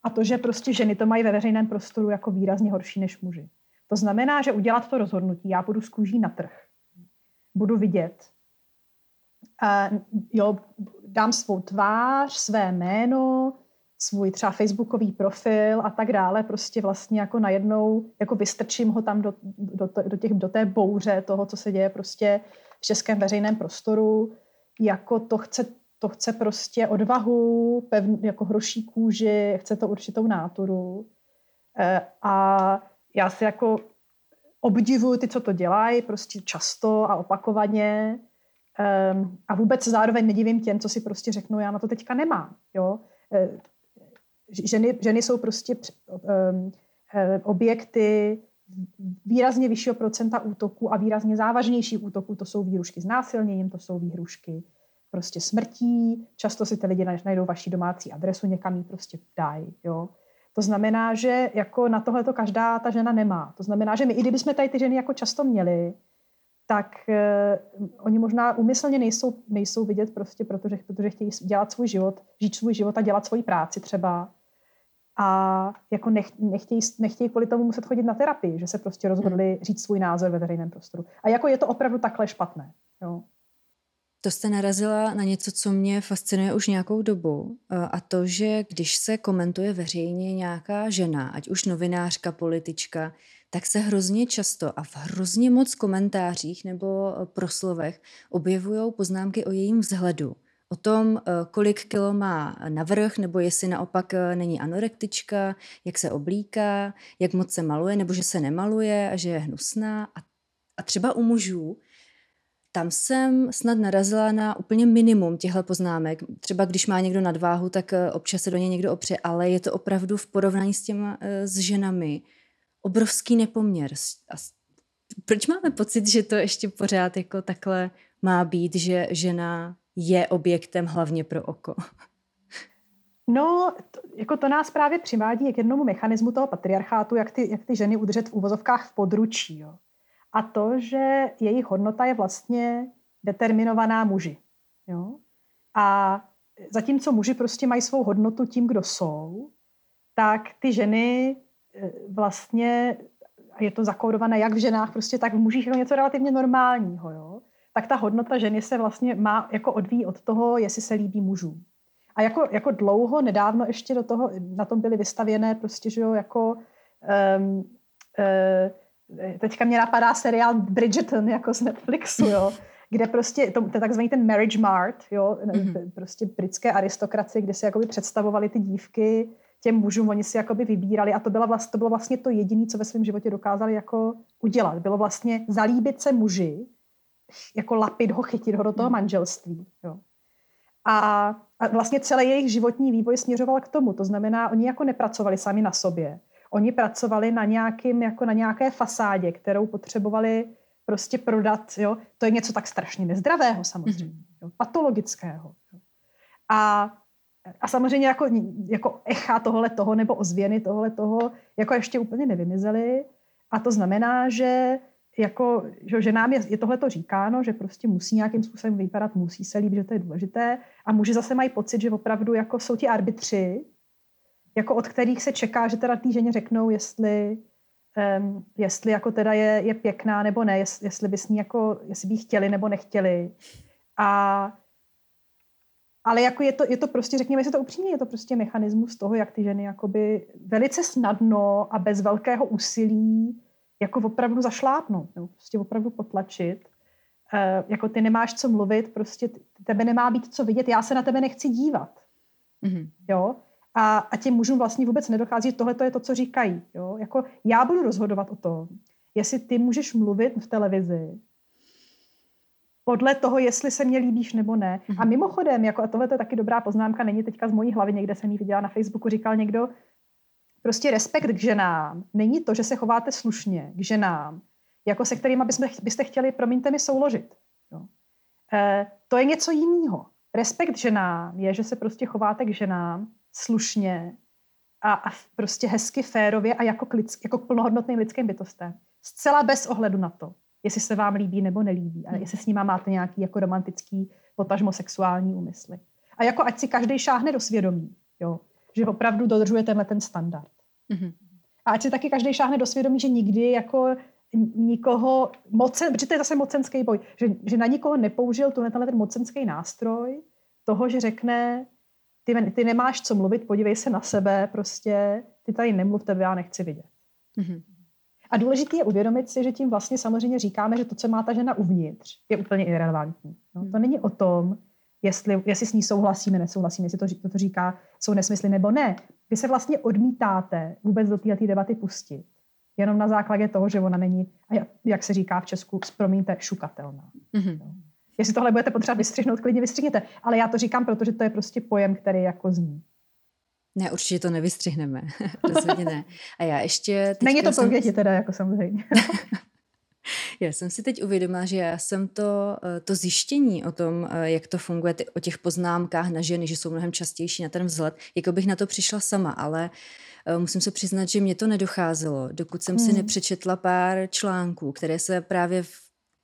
A to, že prostě ženy to mají ve veřejném prostoru jako výrazně horší než muži. To znamená, že udělat to rozhodnutí, já budu z kůží na trh. Budu vidět. Uh, jo, dám svou tvář, své jméno, svůj třeba facebookový profil a tak dále, prostě vlastně jako najednou jako vystrčím ho tam do, do, do, těch, do té bouře toho, co se děje prostě v českém veřejném prostoru, jako to chce, to chce prostě odvahu, pevn, jako hroší kůži, chce to určitou náturu. E, a já si jako obdivuju ty, co to dělají, prostě často a opakovaně. Um, a vůbec zároveň nedivím těm, co si prostě řeknou, já na to teďka nemám. Jo? Ženy, ženy jsou prostě um, objekty výrazně vyššího procenta útoků a výrazně závažnější útoků. To jsou výhrušky s násilněním, to jsou výhrušky prostě smrtí. Často si ty lidi najdou vaši domácí adresu, někam ji prostě dají. Jo? To znamená, že jako na tohle to každá ta žena nemá. To znamená, že my, i kdybychom tady ty ženy jako často měli, tak uh, oni možná umyslně nejsou, nejsou vidět prostě, protože, protože chtějí dělat svůj život, žít svůj život a dělat svoji práci třeba. A jako nech, nechtějí, nechtějí kvůli tomu muset chodit na terapii, že se prostě rozhodli říct svůj názor ve veřejném prostoru. A jako je to opravdu takhle špatné. Jo. To jste narazila na něco, co mě fascinuje už nějakou dobu a to, že když se komentuje veřejně nějaká žena, ať už novinářka, politička, tak se hrozně často a v hrozně moc komentářích nebo proslovech objevují poznámky o jejím vzhledu. O tom, kolik kilo má navrh, nebo jestli naopak není anorektička, jak se oblíká, jak moc se maluje, nebo že se nemaluje a že je hnusná. A, a třeba u mužů tam jsem snad narazila na úplně minimum těchto poznámek. Třeba když má někdo nadváhu, tak eh, občas se do něj někdo opře, ale je to opravdu v porovnání s těma eh, s ženami obrovský nepoměr. A proč máme pocit, že to ještě pořád jako takhle má být, že žena je objektem hlavně pro oko? *laughs* No, to, jako to nás právě přivádí k jednomu mechanismu toho patriarchátu, jak ty, jak ty ženy udržet v úvozovkách v područí. Jo a to, že jejich hodnota je vlastně determinovaná muži. Jo? A zatímco muži prostě mají svou hodnotu tím, kdo jsou, tak ty ženy e, vlastně, je to zakódované jak v ženách, prostě tak v mužích je to něco relativně normálního, jo? Tak ta hodnota ženy se vlastně má jako odvíjí od toho, jestli se líbí mužům. A jako, jako dlouho, nedávno ještě do toho, na tom byly vystavěné prostě, že jo, jako um, uh, teďka mě napadá seriál Bridgerton jako z Netflixu, jo, kde prostě, to, to je takzvaný ten marriage mart, jo, mm-hmm. prostě britské aristokracie, kde si jakoby představovali ty dívky těm mužům, oni si jakoby vybírali a to, byla vlast, to bylo vlastně to jediné, co ve svém životě dokázali jako udělat. Bylo vlastně zalíbit se muži, jako lapit ho, chytit ho do toho mhm. manželství. Jo. A, a vlastně celý jejich životní vývoj směřoval k tomu. To znamená, oni jako nepracovali sami na sobě, Oni pracovali na, nějakým, jako na nějaké fasádě, kterou potřebovali prostě prodat. Jo? To je něco tak strašně nezdravého samozřejmě, mm-hmm. jo? patologického. Jo? A, a samozřejmě jako, jako echa tohle toho nebo ozvěny tohle toho jako ještě úplně nevymizely. A to znamená, že jako, že nám je, je tohle to říkáno, že prostě musí nějakým způsobem vypadat, musí se líbit, že to je důležité a muži zase mají pocit, že opravdu jako jsou ti arbitři jako od kterých se čeká, že teda té ženě řeknou, jestli, um, jestli jako teda je, je pěkná nebo ne, jestli, jestli by s ní jako, jestli by chtěli nebo nechtěli. A ale jako je to, je to prostě, řekněme si to upřímně, je to prostě mechanismus toho, jak ty ženy jakoby velice snadno a bez velkého úsilí jako opravdu zašlápnout, nebo prostě opravdu potlačit. E, jako ty nemáš co mluvit, prostě tebe nemá být co vidět, já se na tebe nechci dívat. Mm-hmm. Jo? a, a těm mužům vlastně vůbec nedochází, že tohle je to, co říkají. Jo? Jako já budu rozhodovat o tom, jestli ty můžeš mluvit v televizi podle toho, jestli se mě líbíš nebo ne. Mm-hmm. A mimochodem, jako, a tohle je taky dobrá poznámka, není teďka z mojí hlavy, někde jsem ji viděla na Facebooku, říkal někdo, prostě respekt k ženám není to, že se chováte slušně k ženám, jako se kterými byste, byste chtěli, promiňte mi, souložit. Jo. E, to je něco jiného. Respekt ženám je, že se prostě chováte k ženám slušně a, a prostě hezky, férově a jako, k jako k plnohodnotným lidským bytostem. Zcela bez ohledu na to, jestli se vám líbí nebo nelíbí a hmm. jestli s nima máte nějaký jako romantický, potažmo sexuální úmysly. A jako ať si každý šáhne do svědomí, jo, že opravdu dodržuje tenhle ten standard. Mm-hmm. A ať si taky každý šáhne do svědomí, že nikdy jako nikoho, mocen, protože to je zase mocenský boj, že, že na nikoho nepoužil tenhle ten mocenský nástroj toho, že řekne, ty, ty nemáš co mluvit, podívej se na sebe, prostě ty tady nemluv, tebe já nechci vidět. Mm-hmm. A důležité je uvědomit si, že tím vlastně samozřejmě říkáme, že to, co má ta žena uvnitř, je úplně irrelevantní. No, to není o tom, jestli, jestli s ní souhlasíme, nesouhlasíme, jestli to, to, to říká, jsou nesmysly nebo ne. Vy se vlastně odmítáte vůbec do této debaty pustit. Jenom na základě toho, že ona není, jak se říká v Česku, promiňte, šukatelná. Mm-hmm. Jestli tohle budete potřebovat vystřihnout, klidně vystřihněte. Ale já to říkám, protože to je prostě pojem, který jako zní. Ne, určitě to nevystřihneme. *laughs* Rozhodně ne. A já ještě... Není to jsem... teda, jako samozřejmě. *laughs* já jsem si teď uvědomila, že já jsem to, eh, to zjištění o tom, eh, jak to funguje, o těch poznámkách na ženy, že jsou mnohem častější na ten vzhled, jako bych na to přišla sama, ale eh, musím se přiznat, že mě to nedocházelo, dokud jsem hmm. si nepřečetla pár článků, které se právě v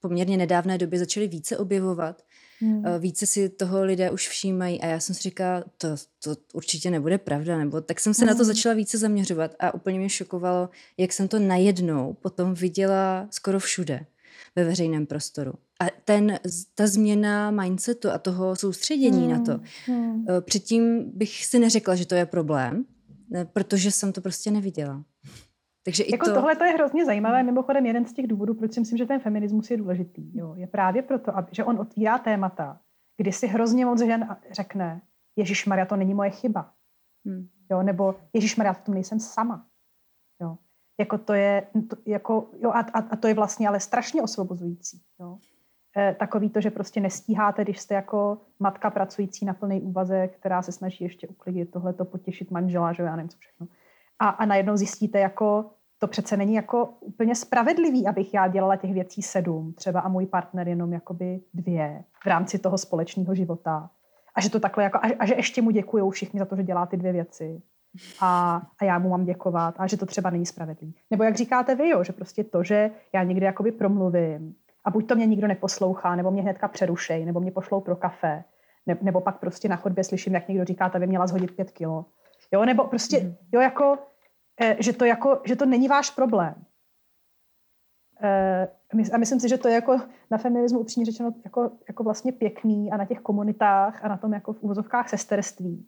poměrně nedávné době začaly více objevovat Hmm. Eh, více si toho lidé už všímají a já jsem si říkala, to, to určitě nebude pravda, nebo tak jsem se hmm. na to hmm. začala více zaměřovat a úplně mě šokovalo, jak jsem to najednou potom viděla skoro všude ve veřejném prostoru. A ten, ta změna mindsetu a toho soustředění hmm. na to, hmm. Eh, předtím bych si neřekla, že to je problém, eh, protože jsem to prostě neviděla. Takže i jako to... tohle to je hrozně zajímavé. Mimochodem jeden z těch důvodů, proč si myslím, že ten feminismus je důležitý, jo, je právě proto, aby, že on otvírá témata, kdy si hrozně moc žen řekne, Ježíš Maria, to není moje chyba. Hmm. Jo, nebo Ježíš Maria, to nejsem sama. Jo. Jako to je, to, jako, jo, a, a, a, to je vlastně ale strašně osvobozující. Jo. E, takový to, že prostě nestíháte, když jste jako matka pracující na plný úvazek, která se snaží ještě uklidit tohleto, potěšit manžela, že já nevím co všechno. A, a najednou zjistíte, jako to přece není jako úplně spravedlivý, abych já dělala těch věcí sedm třeba a můj partner jenom jakoby dvě v rámci toho společného života. A že to takhle jako, a, a že ještě mu děkují všichni za to, že dělá ty dvě věci. A, a já mu mám děkovat a že to třeba není spravedlivý. Nebo jak říkáte vy, jo, že prostě to, že já někdy jakoby promluvím a buď to mě nikdo neposlouchá, nebo mě hnedka přerušej, nebo mě pošlou pro kafe, ne, nebo pak prostě na chodbě slyším, jak někdo říká, ta by měla zhodit pět kilo. Jo, nebo prostě, mhm. jo, jako že to, jako, že to není váš problém. Eh, a myslím si, že to je jako na feminismu upřímně řečeno jako, jako vlastně pěkný a na těch komunitách a na tom jako v úvozovkách sesterství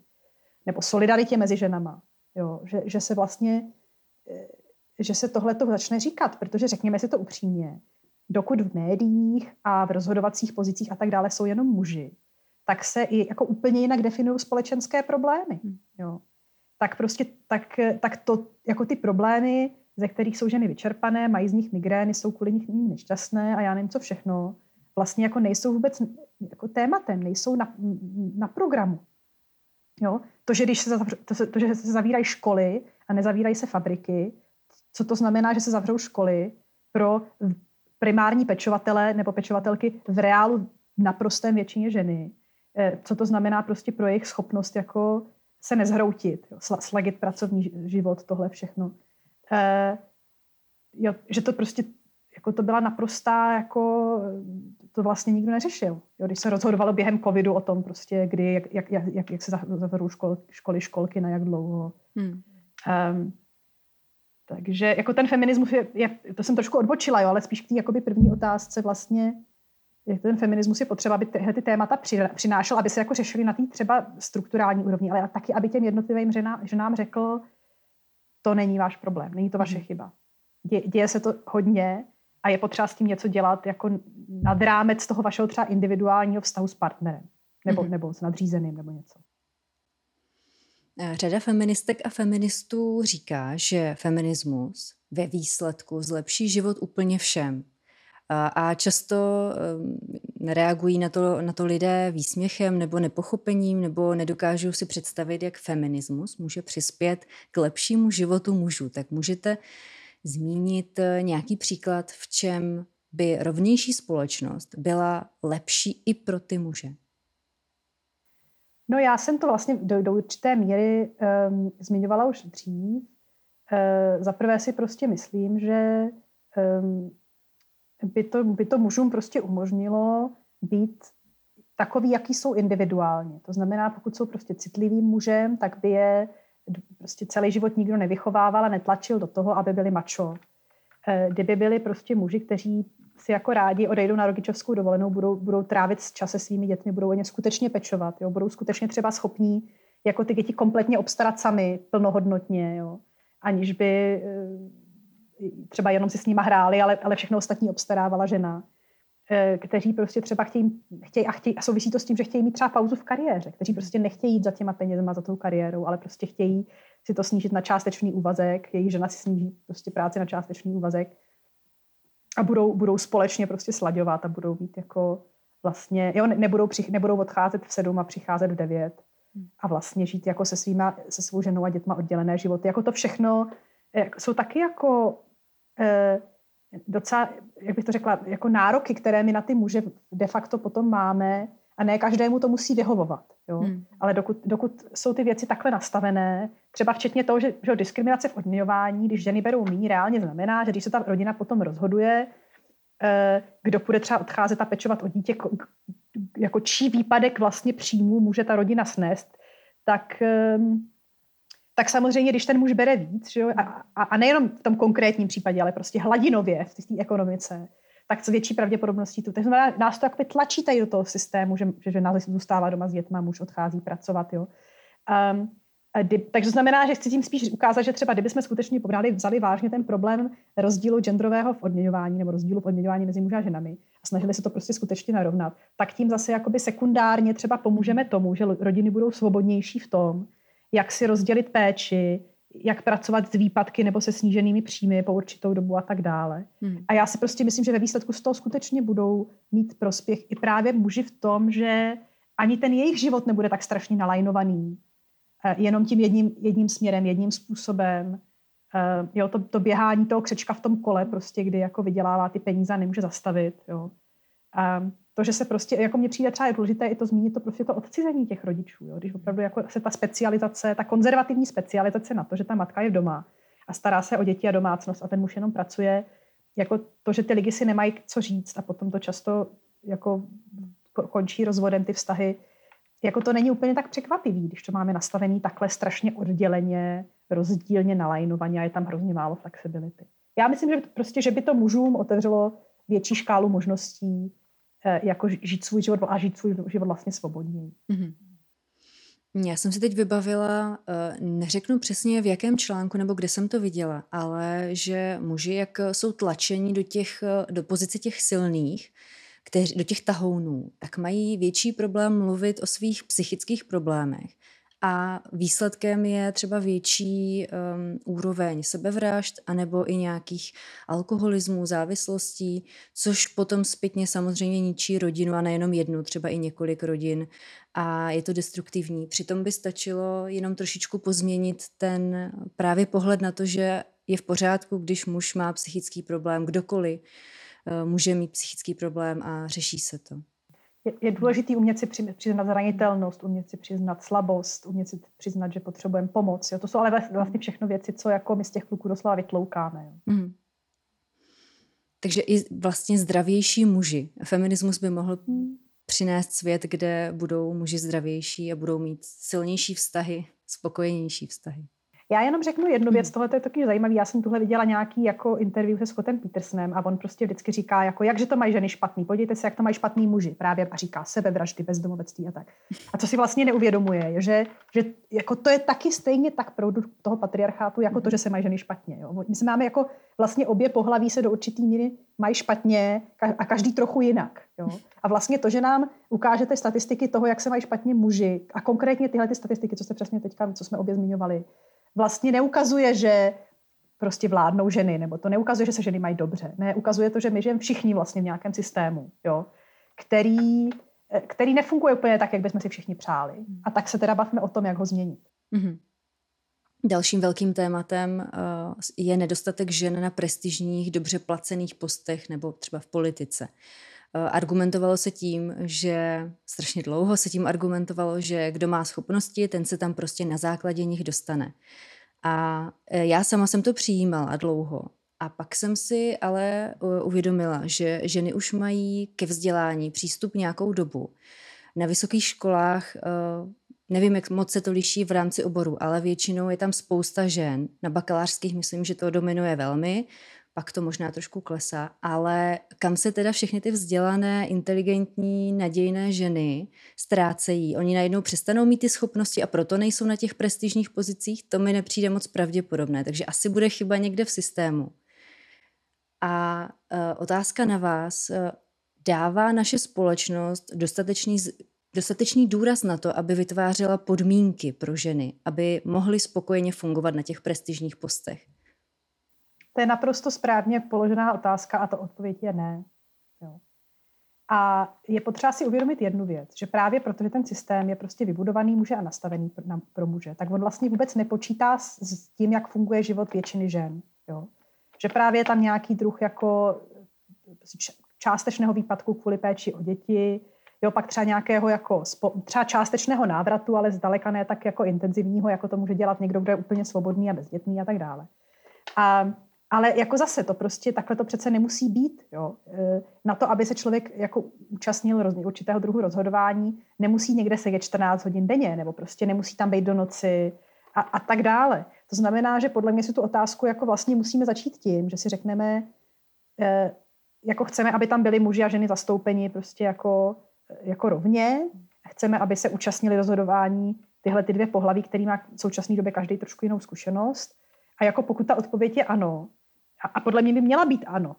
nebo solidaritě mezi ženama. Jo, že, že se vlastně eh, že se tohle to začne říkat, protože řekněme si to upřímně, dokud v médiích a v rozhodovacích pozicích a tak dále jsou jenom muži, tak se i jako úplně jinak definují společenské problémy. Hmm. Jo tak prostě tak, tak to, jako ty problémy, ze kterých jsou ženy vyčerpané, mají z nich migrény, jsou kvůli nich nešťastné a já nevím co všechno, vlastně jako nejsou vůbec jako tématem, nejsou na, na programu. Jo? To, že, když se zavř, to, to, že se zavírají školy a nezavírají se fabriky, co to znamená, že se zavřou školy pro primární pečovatele nebo pečovatelky v reálu naprostém většině ženy. Eh, co to znamená prostě pro jejich schopnost jako se nezhroutit, jo, sladit pracovní život, tohle všechno. E, jo, že to prostě, jako to byla naprostá, jako to vlastně nikdo neřešil. Jo, když se rozhodovalo během covidu o tom prostě, kdy, jak, jak, jak, jak se zavřou škol, školy, školky, na jak dlouho. Hmm. Um, takže jako ten feminismus je, je, to jsem trošku odbočila, jo, ale spíš k té jakoby první otázce vlastně, ten feminismus je potřeba, aby tyhle ty témata přinášel, aby se jako řešili na té třeba strukturální úrovni, ale taky, aby těm jednotlivým ženám, ženám řekl, to není váš problém, není to vaše mm. chyba. Dě, děje se to hodně a je potřeba s tím něco dělat jako nad rámec toho vašeho třeba individuálního vztahu s partnerem nebo, mm. nebo s nadřízeným nebo něco. Řada feministek a feministů říká, že feminismus ve výsledku zlepší život úplně všem, a často reagují na to, na to lidé výsměchem nebo nepochopením, nebo nedokážou si představit, jak feminismus může přispět k lepšímu životu mužů. Tak můžete zmínit eh, nějaký příklad, v čem by rovnější společnost byla lepší i pro ty muže? No já jsem to vlastně do, do určité míry um, zmiňovala už dřív. Uh, Za prvé si prostě myslím, že um, by to, by to mužům prostě umožnilo být takový, jaký jsou individuálně. To znamená, pokud jsou prostě citlivým mužem, tak by je prostě celý život nikdo nevychovával a netlačil do toho, aby byli mačo. Eh, kdyby byli prostě muži, kteří si jako rádi odejdou na rodičovskou dovolenou, budou, budou trávit čas se svými dětmi, budou o ně skutečně pečovat, jo? budou skutečně třeba schopní jako ty děti kompletně obstarat sami, plnohodnotně, jo? aniž by eh, třeba jenom si s nima hráli, ale, ale všechno ostatní obstarávala žena, eh, kteří prostě třeba chtějí, chtějí, a chtějí, a souvisí to s tím, že chtějí mít třeba pauzu v kariéře, kteří prostě nechtějí jít za těma penězma, za tou kariérou, ale prostě chtějí si to snížit na částečný úvazek, jejich žena si sníží prostě práci na částečný úvazek a budou, budou společně prostě slaďovat a budou být jako vlastně, jo, nebudou, přich, nebudou odcházet v sedm a přicházet v devět a vlastně žít jako se svýma, se svou ženou a dětma oddělené životy. Jako to všechno jsou taky jako docela, jak bych to řekla, jako nároky, které my na ty muže de facto potom máme a ne každému to musí vyhovovat. Jo? Hmm. Ale dokud, dokud jsou ty věci takhle nastavené, třeba včetně toho, že, že diskriminace v odměňování, když ženy berou méně, reálně znamená, že když se ta rodina potom rozhoduje, eh, kdo bude třeba odcházet a pečovat o dítě, jako čí výpadek vlastně příjmu může ta rodina snést, tak, ehm, tak samozřejmě, když ten muž bere víc, že jo, a, a, a nejenom v tom konkrétním případě, ale prostě hladinově v té ekonomice, tak s větší pravděpodobností tu. Takže nás to jakoby tlačí tady do toho systému, že, že žena zůstává doma s dětma, muž odchází pracovat. Jo. Um, takže znamená, že chci tím spíš ukázat, že třeba kdybychom skutečně pobrali, vzali vážně ten problém rozdílu genderového v odměňování nebo rozdílu v odměňování mezi muži a ženami a snažili se to prostě skutečně narovnat, tak tím zase jakoby sekundárně třeba pomůžeme tomu, že rodiny budou svobodnější v tom, jak si rozdělit péči, jak pracovat s výpadky nebo se sníženými příjmy po určitou dobu a tak dále. Hmm. A já si prostě myslím, že ve výsledku z toho skutečně budou mít prospěch i právě muži v tom, že ani ten jejich život nebude tak strašně nalajnovaný, eh, jenom tím jedním, jedním směrem, jedním způsobem. Eh, jo, to, to běhání toho křečka v tom kole, prostě, kdy jako vydělává ty peníze a nemůže zastavit. Jo. A to, že se prostě, jako mně přijde třeba je důležité i to zmínit, to prostě to odcizení těch rodičů. Jo? Když opravdu jako se ta specializace, ta konzervativní specializace na to, že ta matka je doma a stará se o děti a domácnost a ten muž jenom pracuje, jako to, že ty lidi si nemají co říct a potom to často jako končí rozvodem ty vztahy, jako to není úplně tak překvapivý, když to máme nastavený takhle strašně odděleně, rozdílně nalajnovaně a je tam hrozně málo flexibility. Já myslím, že prostě, že by to mužům otevřelo větší škálu možností, jako žít svůj život a žít svůj život vlastně svobodně. Mm-hmm. Já jsem si teď vybavila, eh, neřeknu přesně v jakém článku nebo kde jsem to viděla, ale že muži, jak jsou tlačeni do, těch, eh, do pozice těch silných, kteři, do těch tahounů, tak mají větší problém mluvit o svých psychických problémech a výsledkem je třeba větší um, úroveň sebevražd anebo i nějakých alkoholismů, závislostí, což potom zpětně samozřejmě ničí rodinu a nejenom jednu, třeba i několik rodin a je to destruktivní. Přitom by stačilo jenom trošičku pozměnit ten právě pohled na to, že je v pořádku, když muž má psychický problém, kdokoliv uh, může mít psychický problém a řeší se to je, je důležité umět si přiznat zranitelnost, umět si přiznat slabost, umět si přiznat, že potřebujeme pomoc. Jo. To jsou ale vlastně všechno věci, co jako my z těch kluků doslova vytloukáme. Jo. Mm. Takže i vlastně zdravější muži. Feminismus by mohl přinést svět, kde budou muži zdravější a budou mít silnější vztahy, spokojenější vztahy. Já jenom řeknu jednu věc, hmm. tohle je taky zajímavé. Já jsem tuhle viděla nějaký jako interview se Scottem Petersonem a on prostě vždycky říká, jako, jakže to mají ženy špatný. Podívejte se, jak to mají špatný muži. Právě a říká sebevraždy, bezdomovectví a tak. A co si vlastně neuvědomuje, je, že, že jako to je taky stejně tak produkt toho patriarchátu, jako to, že se mají ženy špatně. Jo. My se máme jako vlastně obě pohlaví se do určitý míry mají špatně a každý trochu jinak. Jo. A vlastně to, že nám ukážete statistiky toho, jak se mají špatně muži a konkrétně tyhle ty statistiky, co jste přesně teďka, co jsme obě zmiňovali, vlastně neukazuje, že prostě vládnou ženy, nebo to neukazuje, že se ženy mají dobře. Ne, ukazuje to, že my žijeme všichni vlastně v nějakém systému, jo, který, který nefunguje úplně tak, jak bychom si všichni přáli. A tak se teda bavíme o tom, jak ho změnit. Mm-hmm. Dalším velkým tématem uh, je nedostatek žen na prestižních, dobře placených postech nebo třeba v politice. Uh, argumentovalo se tím, že strašně dlouho se tím argumentovalo, že kdo má schopnosti, ten se tam prostě na základě nich dostane. A e, já sama jsem to přijímala dlouho. A pak jsem si ale uvědomila, že ženy už mají ke vzdělání přístup nějakou dobu. Na vysokých školách, nevím, jak moc se to liší v rámci oboru, ale většinou je tam spousta žen. Na bakalářských myslím, že to dominuje velmi pak to možná trošku klesá, ale kam se teda všechny ty vzdělané, inteligentní, nadějné ženy ztrácejí? Oni najednou přestanou mít ty schopnosti a proto nejsou na těch prestižních pozicích? To mi nepřijde moc pravděpodobné, takže asi bude chyba někde v systému. A uh, otázka na vás, uh, dává naše společnost dostatečný, dostatečný důraz na to, aby vytvářela podmínky pro ženy, aby mohly spokojeně fungovat na těch prestižních postech? To je naprosto správně položená otázka a to odpověď je ne. Jo. A je potřeba si uvědomit jednu věc, že právě protože ten systém je prostě vybudovaný muže a nastavený pro muže, tak on vlastně vůbec nepočítá s tím, jak funguje život většiny žen. Jo. Že právě je tam nějaký druh jako částečného výpadku kvůli péči o děti, jo, pak třeba nějakého jako, třeba částečného návratu, ale zdaleka ne tak jako intenzivního, jako to může dělat někdo, kdo je úplně svobodný a bezdětný a tak dále. A ale jako zase to prostě takhle to přece nemusí být. Jo. E, na to, aby se člověk jako účastnil roz, určitého druhu rozhodování, nemusí někde sedět 14 hodin denně, nebo prostě nemusí tam být do noci a, a tak dále. To znamená, že podle mě si tu otázku jako vlastně musíme začít tím, že si řekneme, e, jako chceme, aby tam byli muži a ženy zastoupeni prostě jako, jako rovně, chceme, aby se účastnili rozhodování tyhle ty dvě pohlaví, který má v současné době každý trošku jinou zkušenost. A jako pokud ta odpověď je ano, a, a podle mě by měla být ano,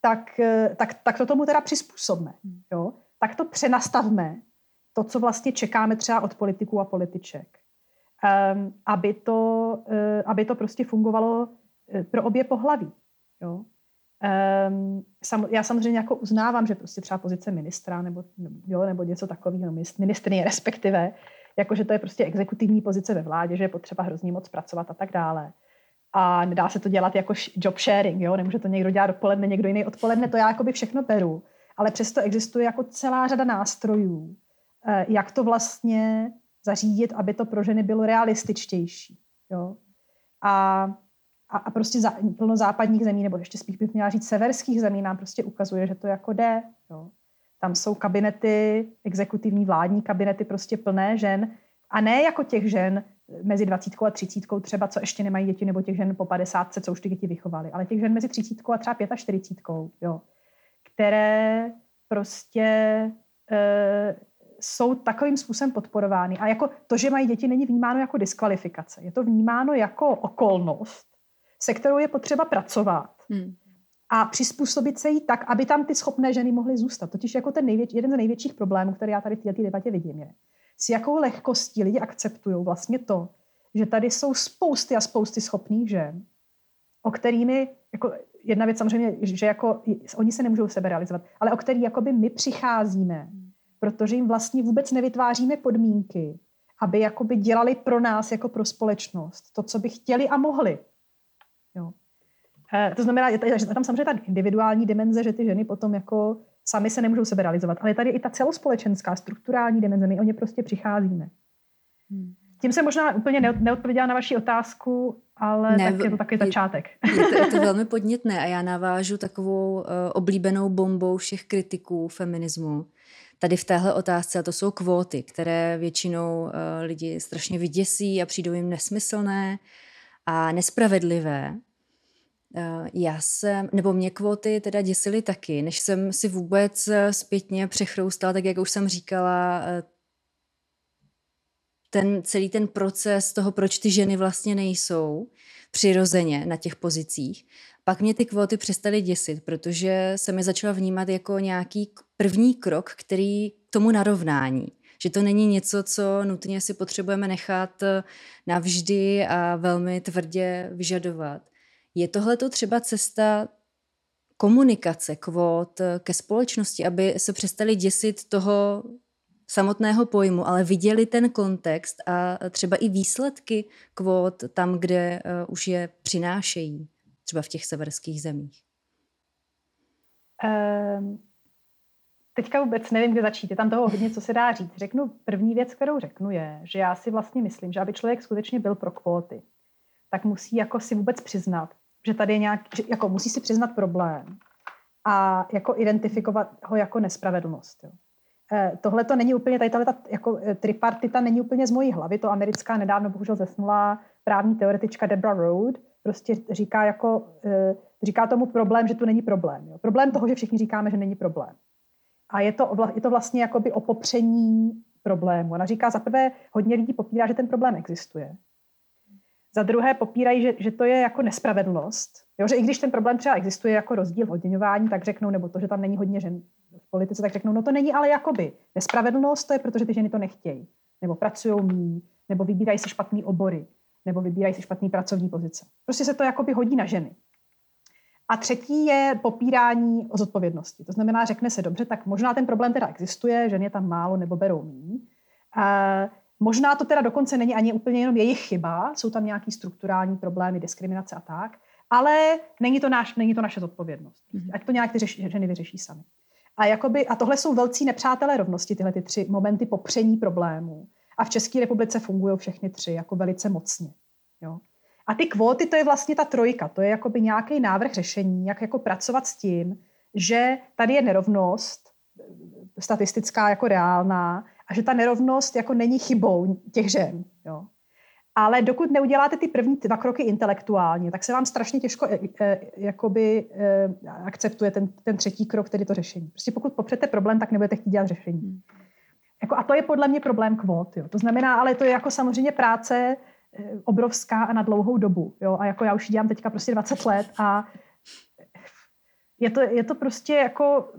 tak, eh, tak, tak to tomu teda přizpůsobme. Hmm. Jo? Tak to přenastavme, to, co vlastně čekáme třeba od politiků a političek. Um, aby, to, uh, aby to prostě fungovalo uh, pro obě pohlaví. Jo? Um, sam, já samozřejmě jako uznávám, že prostě třeba pozice ministra nebo, jo, nebo něco takového, ministrně respektive, jakože to je prostě exekutivní pozice ve vládě, že je potřeba hrozně moc pracovat a tak dále a nedá se to dělat jako job sharing, jo? nemůže to někdo dělat dopoledne, někdo jiný odpoledne, to já jako by všechno beru, ale přesto existuje jako celá řada nástrojů, eh, jak to vlastně zařídit, aby to pro ženy bylo realističtější. Jo? A, a, a prostě za, plno západních zemí, nebo ještě spíš bych měla říct severských zemí, nám prostě ukazuje, že to jako jde. Jo? Tam jsou kabinety, exekutivní vládní kabinety prostě plné žen, a ne jako těch žen, mezi 20 a 30 třeba, co ještě nemají děti, nebo těch žen po 50, co už ty děti vychovaly, ale těch žen mezi 30 a třeba 45, jo, které prostě e, jsou takovým způsobem podporovány. A jako to, že mají děti, není vnímáno jako diskvalifikace. Je to vnímáno jako okolnost, se kterou je potřeba pracovat. Hmm. A přizpůsobit se jí tak, aby tam ty schopné ženy mohly zůstat. Totiž jako ten největší, jeden z největších problémů, který já tady v této debatě vidím, je, s jakou lehkostí lidi akceptují vlastně to, že tady jsou spousty a spousty schopných žen, o kterými, jako jedna věc samozřejmě, že jako oni se nemůžou sebe realizovat, ale o který jakoby my přicházíme, protože jim vlastně vůbec nevytváříme podmínky, aby jakoby dělali pro nás jako pro společnost to, co by chtěli a mohli. Jo. E, to znamená, že tam samozřejmě ta individuální dimenze, že ty ženy potom jako sami se nemůžou sebe realizovat. Ale tady i ta celospolečenská, strukturální dimenze, my o ně prostě přicházíme. Hmm. Tím jsem možná úplně neodpověděla na vaši otázku, ale ne, tak je to taky začátek. Je to, je to *laughs* velmi podnětné a já navážu takovou uh, oblíbenou bombou všech kritiků feminismu. Tady v téhle otázce, a to jsou kvóty, které většinou uh, lidi strašně vyděsí a přijdou jim nesmyslné a nespravedlivé. Eh, já jsem, nebo mě kvóty teda děsily taky, než jsem si vůbec eh, zpětně přechroustala, tak jak už jsem říkala, eh, ten celý ten proces toho, proč ty ženy vlastně nejsou přirozeně na těch pozicích. Pak mě ty kvóty přestaly děsit, protože se mi začala vnímat jako nějaký první krok, který k tomu narovnání. Že to není něco, co nutně si potřebujeme nechat navždy a velmi tvrdě vyžadovat je tohle to třeba cesta komunikace kvót ke společnosti, aby se přestali děsit toho samotného pojmu, ale viděli ten kontext a třeba i výsledky kvót tam, kde uh, už je přinášejí, třeba v těch severských zemích? Um, teďka vůbec nevím, kde začít. Je tam toho hodně, co se dá říct. Řeknu, první věc, kterou řeknu, je, že já si vlastně myslím, že aby člověk skutečně byl pro kvóty, tak musí jako si vůbec přiznat, že tady je nějak, že jako musí si přiznat problém a jako identifikovat ho jako nespravedlnost. Jo. Eh, tohle to není úplně, tady ta jako eh, tripartita není úplně z mojí hlavy, to americká nedávno bohužel zesnula právní teoretička Debra Road, prostě říká jako, eh, říká tomu problém, že tu není problém. Jo. Problém toho, že všichni říkáme, že není problém. A je to, je to vlastně jakoby o popření problému. Ona říká, za prvé, hodně lidí popírá, že ten problém existuje. Za druhé popírají, že, že to je jako nespravedlnost. Jo, že i když ten problém třeba existuje jako rozdíl v odměňování, tak řeknou, nebo to, že tam není hodně žen v politice, tak řeknou, no to není ale jakoby nespravedlnost, to je protože ty ženy to nechtějí. Nebo pracují mý, nebo vybírají si špatný obory, nebo vybírají si špatný pracovní pozice. Prostě se to jakoby hodí na ženy. A třetí je popírání o zodpovědnosti. To znamená, řekne se dobře, tak možná ten problém teda existuje, ženy je tam málo nebo berou mý. A možná to teda dokonce není ani úplně jenom jejich chyba, jsou tam nějaký strukturální problémy, diskriminace a tak, ale není to, náš, není to naše zodpovědnost. Mhm. Ať to nějak ty řeši, ženy vyřeší sami. A, jakoby, a tohle jsou velcí nepřátelé rovnosti, tyhle ty tři momenty popření problémů. A v České republice fungují všechny tři jako velice mocně. Jo? A ty kvóty, to je vlastně ta trojka, to je jakoby nějaký návrh řešení, jak jako pracovat s tím, že tady je nerovnost, statistická jako reálná, a že ta nerovnost jako není chybou těch žen. Jo? Ale dokud neuděláte ty první dva kroky intelektuálně, tak se vám strašně těžko e, e, jakoby, e, akceptuje ten, ten třetí krok, tedy to řešení. Prostě pokud popřete problém, tak nebudete chtít dělat řešení. Hmm. Jako, a to je podle mě problém kvót. Jo. To znamená, ale to je jako samozřejmě práce obrovská a na dlouhou dobu. Jo? A jako já už dělám teďka prostě 20 let a je to, je to prostě jako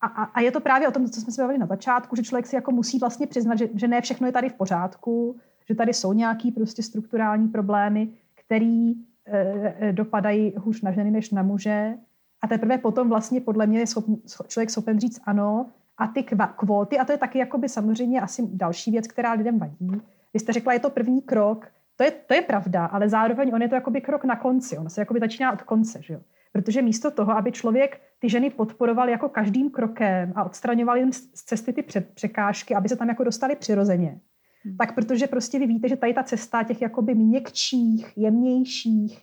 a, a, a je to právě o tom, co jsme se bavili na začátku, že člověk si jako musí vlastně přiznat, že, že ne všechno je tady v pořádku, že tady jsou nějaký prostě strukturální problémy, který e, dopadají hůř na ženy než na muže. A teprve potom vlastně podle mě je schop, člověk schopen říct ano. A ty kvóty, a to je taky jakoby samozřejmě asi další věc, která lidem vadí, vy jste řekla, je to první krok, to je, to je pravda, ale zároveň on je to jakoby krok na konci, on se jakoby začíná od konce, že jo? Protože místo toho, aby člověk ty ženy podporoval jako každým krokem a odstraňoval jim z cesty ty překážky, aby se tam jako dostali přirozeně, hmm. tak protože prostě vy víte, že tady ta cesta těch jakoby měkčích, jemnějších,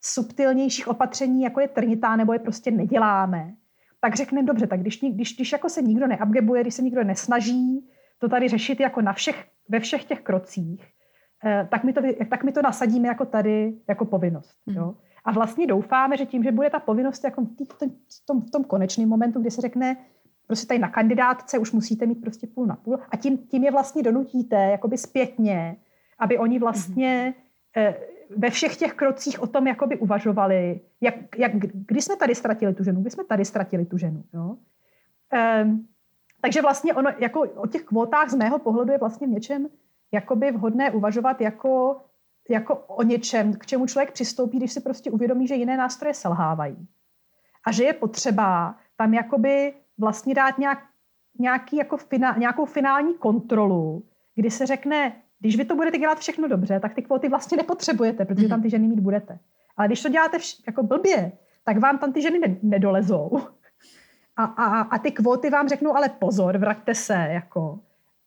subtilnějších opatření, jako je trnitá, nebo je prostě neděláme, tak řekneme, dobře, tak když, když, když jako se nikdo neabgebuje, když se nikdo nesnaží to tady řešit jako na všech ve všech těch krocích, eh, tak my to, tak my to nasadíme jako tady, jako povinnost. Mm. Jo? A vlastně doufáme, že tím, že bude ta povinnost jako v, tom, v tom, v tom konečném momentu, kdy se řekne, prostě tady na kandidátce už musíte mít prostě půl na půl a tím, tím je vlastně donutíte jakoby zpětně, aby oni vlastně mm. ve všech těch krocích o tom jakoby uvažovali, jak, jak, kdy jsme tady ztratili tu ženu, kdy jsme tady ztratili tu ženu. Jo? Um, takže vlastně ono jako o těch kvótách z mého pohledu je vlastně v něčem jakoby vhodné uvažovat jako, jako o něčem, k čemu člověk přistoupí, když si prostě uvědomí, že jiné nástroje selhávají. A že je potřeba tam jakoby vlastně dát nějak, nějaký jako fina, nějakou finální kontrolu, kdy se řekne, když vy to budete dělat všechno dobře, tak ty kvóty vlastně nepotřebujete, protože tam ty ženy mít budete. Ale když to děláte vš- jako blbě, tak vám tam ty ženy ne- nedolezou. A, a, a ty kvóty vám řeknou, ale pozor, vraťte se, jako.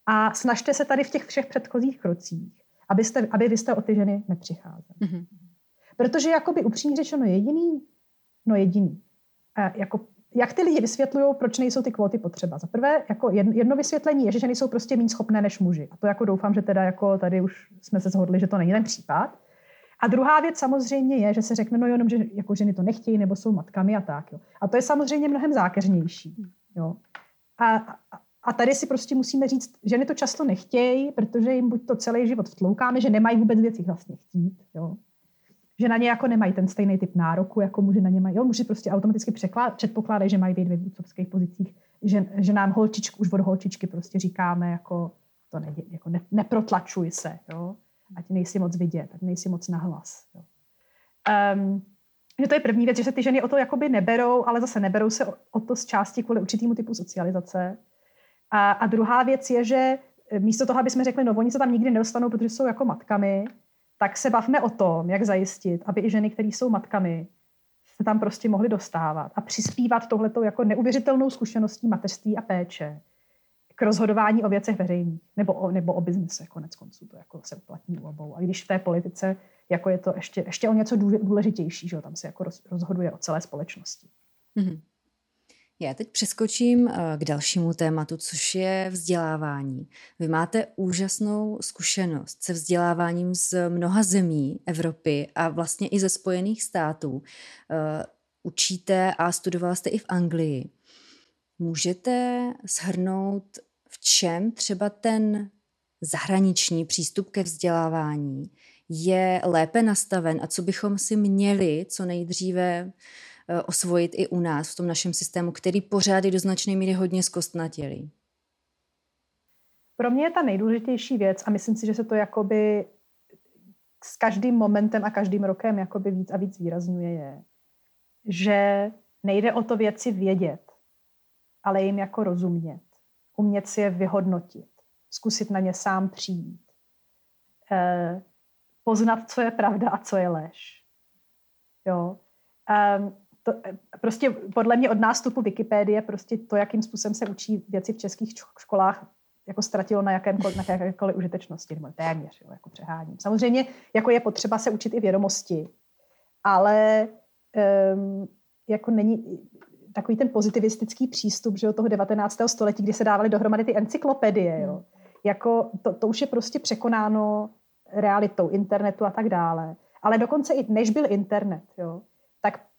A snažte se tady v těch všech předchozích krocích, abyste, aby vy jste o ty ženy nepřicházeli. Mm-hmm. Protože jakoby upřímně řečeno jediný, no jediný, a jako, jak ty lidi vysvětlují, proč nejsou ty kvóty potřeba. Za prvé, jako jedno vysvětlení je, že ženy jsou prostě méně schopné než muži. A to jako doufám, že teda jako tady už jsme se shodli, že to není ten případ. A druhá věc samozřejmě je, že se řekne, no jenom, že jako ženy to nechtějí nebo jsou matkami a tak. Jo. A to je samozřejmě mnohem zákeřnější. Jo. A, a tady si prostě musíme říct, ženy to často nechtějí, protože jim buď to celý život vtloukáme, že nemají vůbec věci vlastně chtít. Jo. Že na ně jako nemají ten stejný typ nároku, jako muži na ně mají. Jo, muži prostě automaticky předpokládají, že mají být ve vůdcovských pozicích, že, že nám holčičku, už od holčičky prostě říkáme, jako to ne, jako ne, neprotlačuj se. Jo ať nejsi moc vidět, ať nejsi moc nahlas. Jo. Um, že to je první věc, že se ty ženy o to jakoby neberou, ale zase neberou se o, o to z části kvůli určitýmu typu socializace. A, a druhá věc je, že místo toho, aby jsme řekli, no oni se tam nikdy nedostanou, protože jsou jako matkami, tak se bavme o tom, jak zajistit, aby i ženy, které jsou matkami, se tam prostě mohly dostávat a přispívat tohletou jako neuvěřitelnou zkušeností mateřství a péče k rozhodování o věcech veřejných nebo o, nebo o biznise konec konců. To jako se uplatní u obou. A když v té politice jako je to ještě, ještě o něco důležitější, že tam se jako roz, rozhoduje o celé společnosti. Mm-hmm. Já teď přeskočím eh, k dalšímu tématu, což je vzdělávání. Vy máte úžasnou zkušenost se vzděláváním z mnoha zemí Evropy a vlastně i ze Spojených států. Eh, učíte a studovala jste i v Anglii. Můžete shrnout, v čem třeba ten zahraniční přístup ke vzdělávání je lépe nastaven a co bychom si měli co nejdříve osvojit i u nás v tom našem systému, který pořád je do značné míry hodně zkostnatělý? Pro mě je ta nejdůležitější věc a myslím si, že se to jakoby s každým momentem a každým rokem jakoby víc a víc výrazňuje je, že nejde o to věci vědět, ale jim jako rozumět. Umět si je vyhodnotit. Zkusit na ně sám přijít. Eh, poznat, co je pravda a co je lež. Jo. Eh, to, prostě podle mě od nástupu Wikipédie prostě to, jakým způsobem se učí věci v českých školách, jako ztratilo na, jakémkoliv, na jakékoliv užitečnosti, nebo téměř, jo, jako přeháním. Samozřejmě jako je potřeba se učit i vědomosti, ale um, jako není takový ten pozitivistický přístup že jo, toho 19. století, kdy se dávaly dohromady ty encyklopedie, jo. Hmm. Jako to, to už je prostě překonáno realitou internetu a tak dále. Ale dokonce i než byl internet, jo,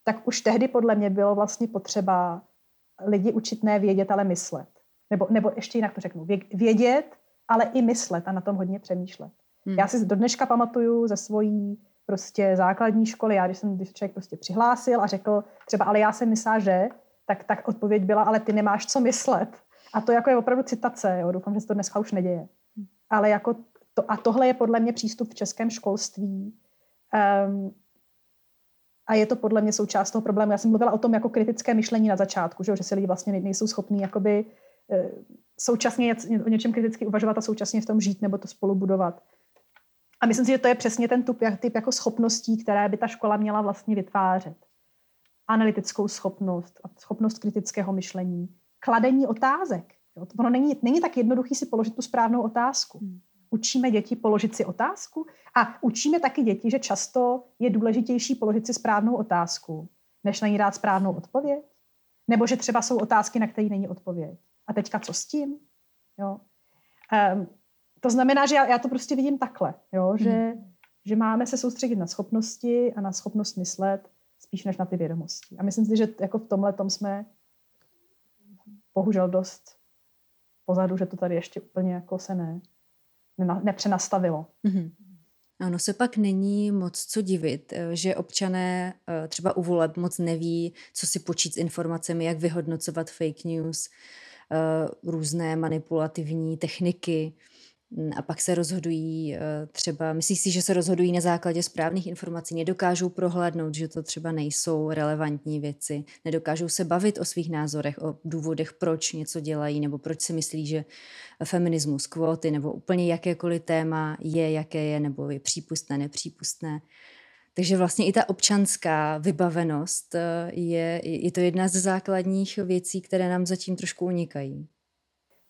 tak, už tehdy podle mě bylo vlastně potřeba lidi učit ne vědět, ale myslet. Nebo, nebo ještě jinak to řeknu. Vědět, ale i myslet a na tom hodně přemýšlet. Hmm. Já si do dneška pamatuju ze svojí prostě základní školy, já když jsem když člověk prostě přihlásil a řekl třeba, ale já jsem myslela, že, tak, tak odpověď byla, ale ty nemáš co myslet. A to jako je opravdu citace, jo? doufám, že se to dneska už neděje. Ale jako to, a tohle je podle mě přístup v českém školství. Um, a je to podle mě součást toho problému. Já jsem mluvila o tom jako kritické myšlení na začátku, že, že si lidi vlastně nejsou schopní jakoby, uh, současně o něčem kriticky uvažovat a současně v tom žít nebo to spolu budovat. A myslím si, že to je přesně ten typ, typ jako schopností, které by ta škola měla vlastně vytvářet. Analytickou schopnost, schopnost kritického myšlení, kladení otázek. Jo? To ono není, není tak jednoduchý si položit tu správnou otázku. Hmm. Učíme děti položit si otázku a učíme taky děti, že často je důležitější položit si správnou otázku, než na ní dát správnou odpověď. Nebo že třeba jsou otázky, na které není odpověď. A teďka co s tím? Jo? Um, to znamená, že já, já to prostě vidím takhle, jo? Že, hmm. že máme se soustředit na schopnosti a na schopnost myslet spíš než na ty vědomosti. A myslím si, že jako v tomhle tom jsme bohužel dost pozadu, že to tady ještě úplně jako se ne nepřenastavilo. Mm-hmm. Ano, se pak není moc co divit, eh, že občané eh, třeba u voleb moc neví, co si počít s informacemi, jak vyhodnocovat fake news, eh, různé manipulativní techniky. Mm, a pak se rozhodují eh, třeba, myslíš si, že se rozhodují na základě správných informací, nedokážou prohlédnout, že to třeba nejsou relevantní věci, nedokážou se bavit o svých názorech, o důvodech, proč něco dělají, nebo proč si myslí, že feminismus, kvóty, nebo úplně jakékoliv téma je, jaké je, nebo je přípustné, nepřípustné. Takže vlastně i ta občanská vybavenost eh, je, je to jedna ze základních věcí, které nám zatím trošku unikají.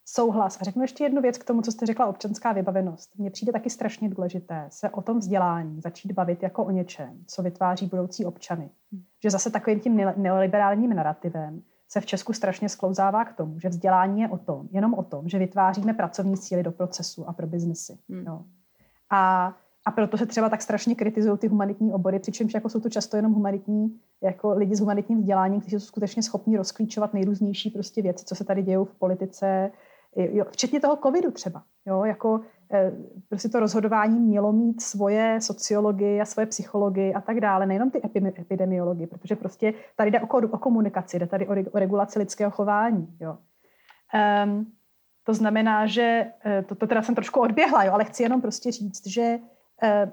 Souhlas. A řeknu ještě jednu věc k tomu, co jste řekla, občanská vybavenost. Mně přijde taky strašně důležité se o tom vzdělání začít bavit jako o něčem, co vytváří budoucí občany. Hmm. Že zase takovým tím neoliberálním narrativem se v Česku strašně sklouzává k tomu, že vzdělání je o tom, jenom o tom, že vytváříme pracovní síly do procesu a pro biznesy. Hmm. Jo. A, a proto se třeba tak strašně kritizují ty humanitní obory, přičemž jako jsou to často jenom humanitní, jako lidi s humanitním vzděláním, kteří jsou skutečně schopni rozklíčovat nejrůznější prostě věci, co se tady dějou v politice, jo, včetně toho covidu třeba. Jo, jako eh, prostě to rozhodování mělo mít svoje sociologii a svoje psychologii a tak dále, nejenom ty epidemiologii, protože prostě tady jde o, o komunikaci, jde tady o, o regulaci lidského chování. Jo. Um, to znamená, že eh, to, to teda jsem trošku odběhla, jo, ale chci jenom prostě říct, že uh,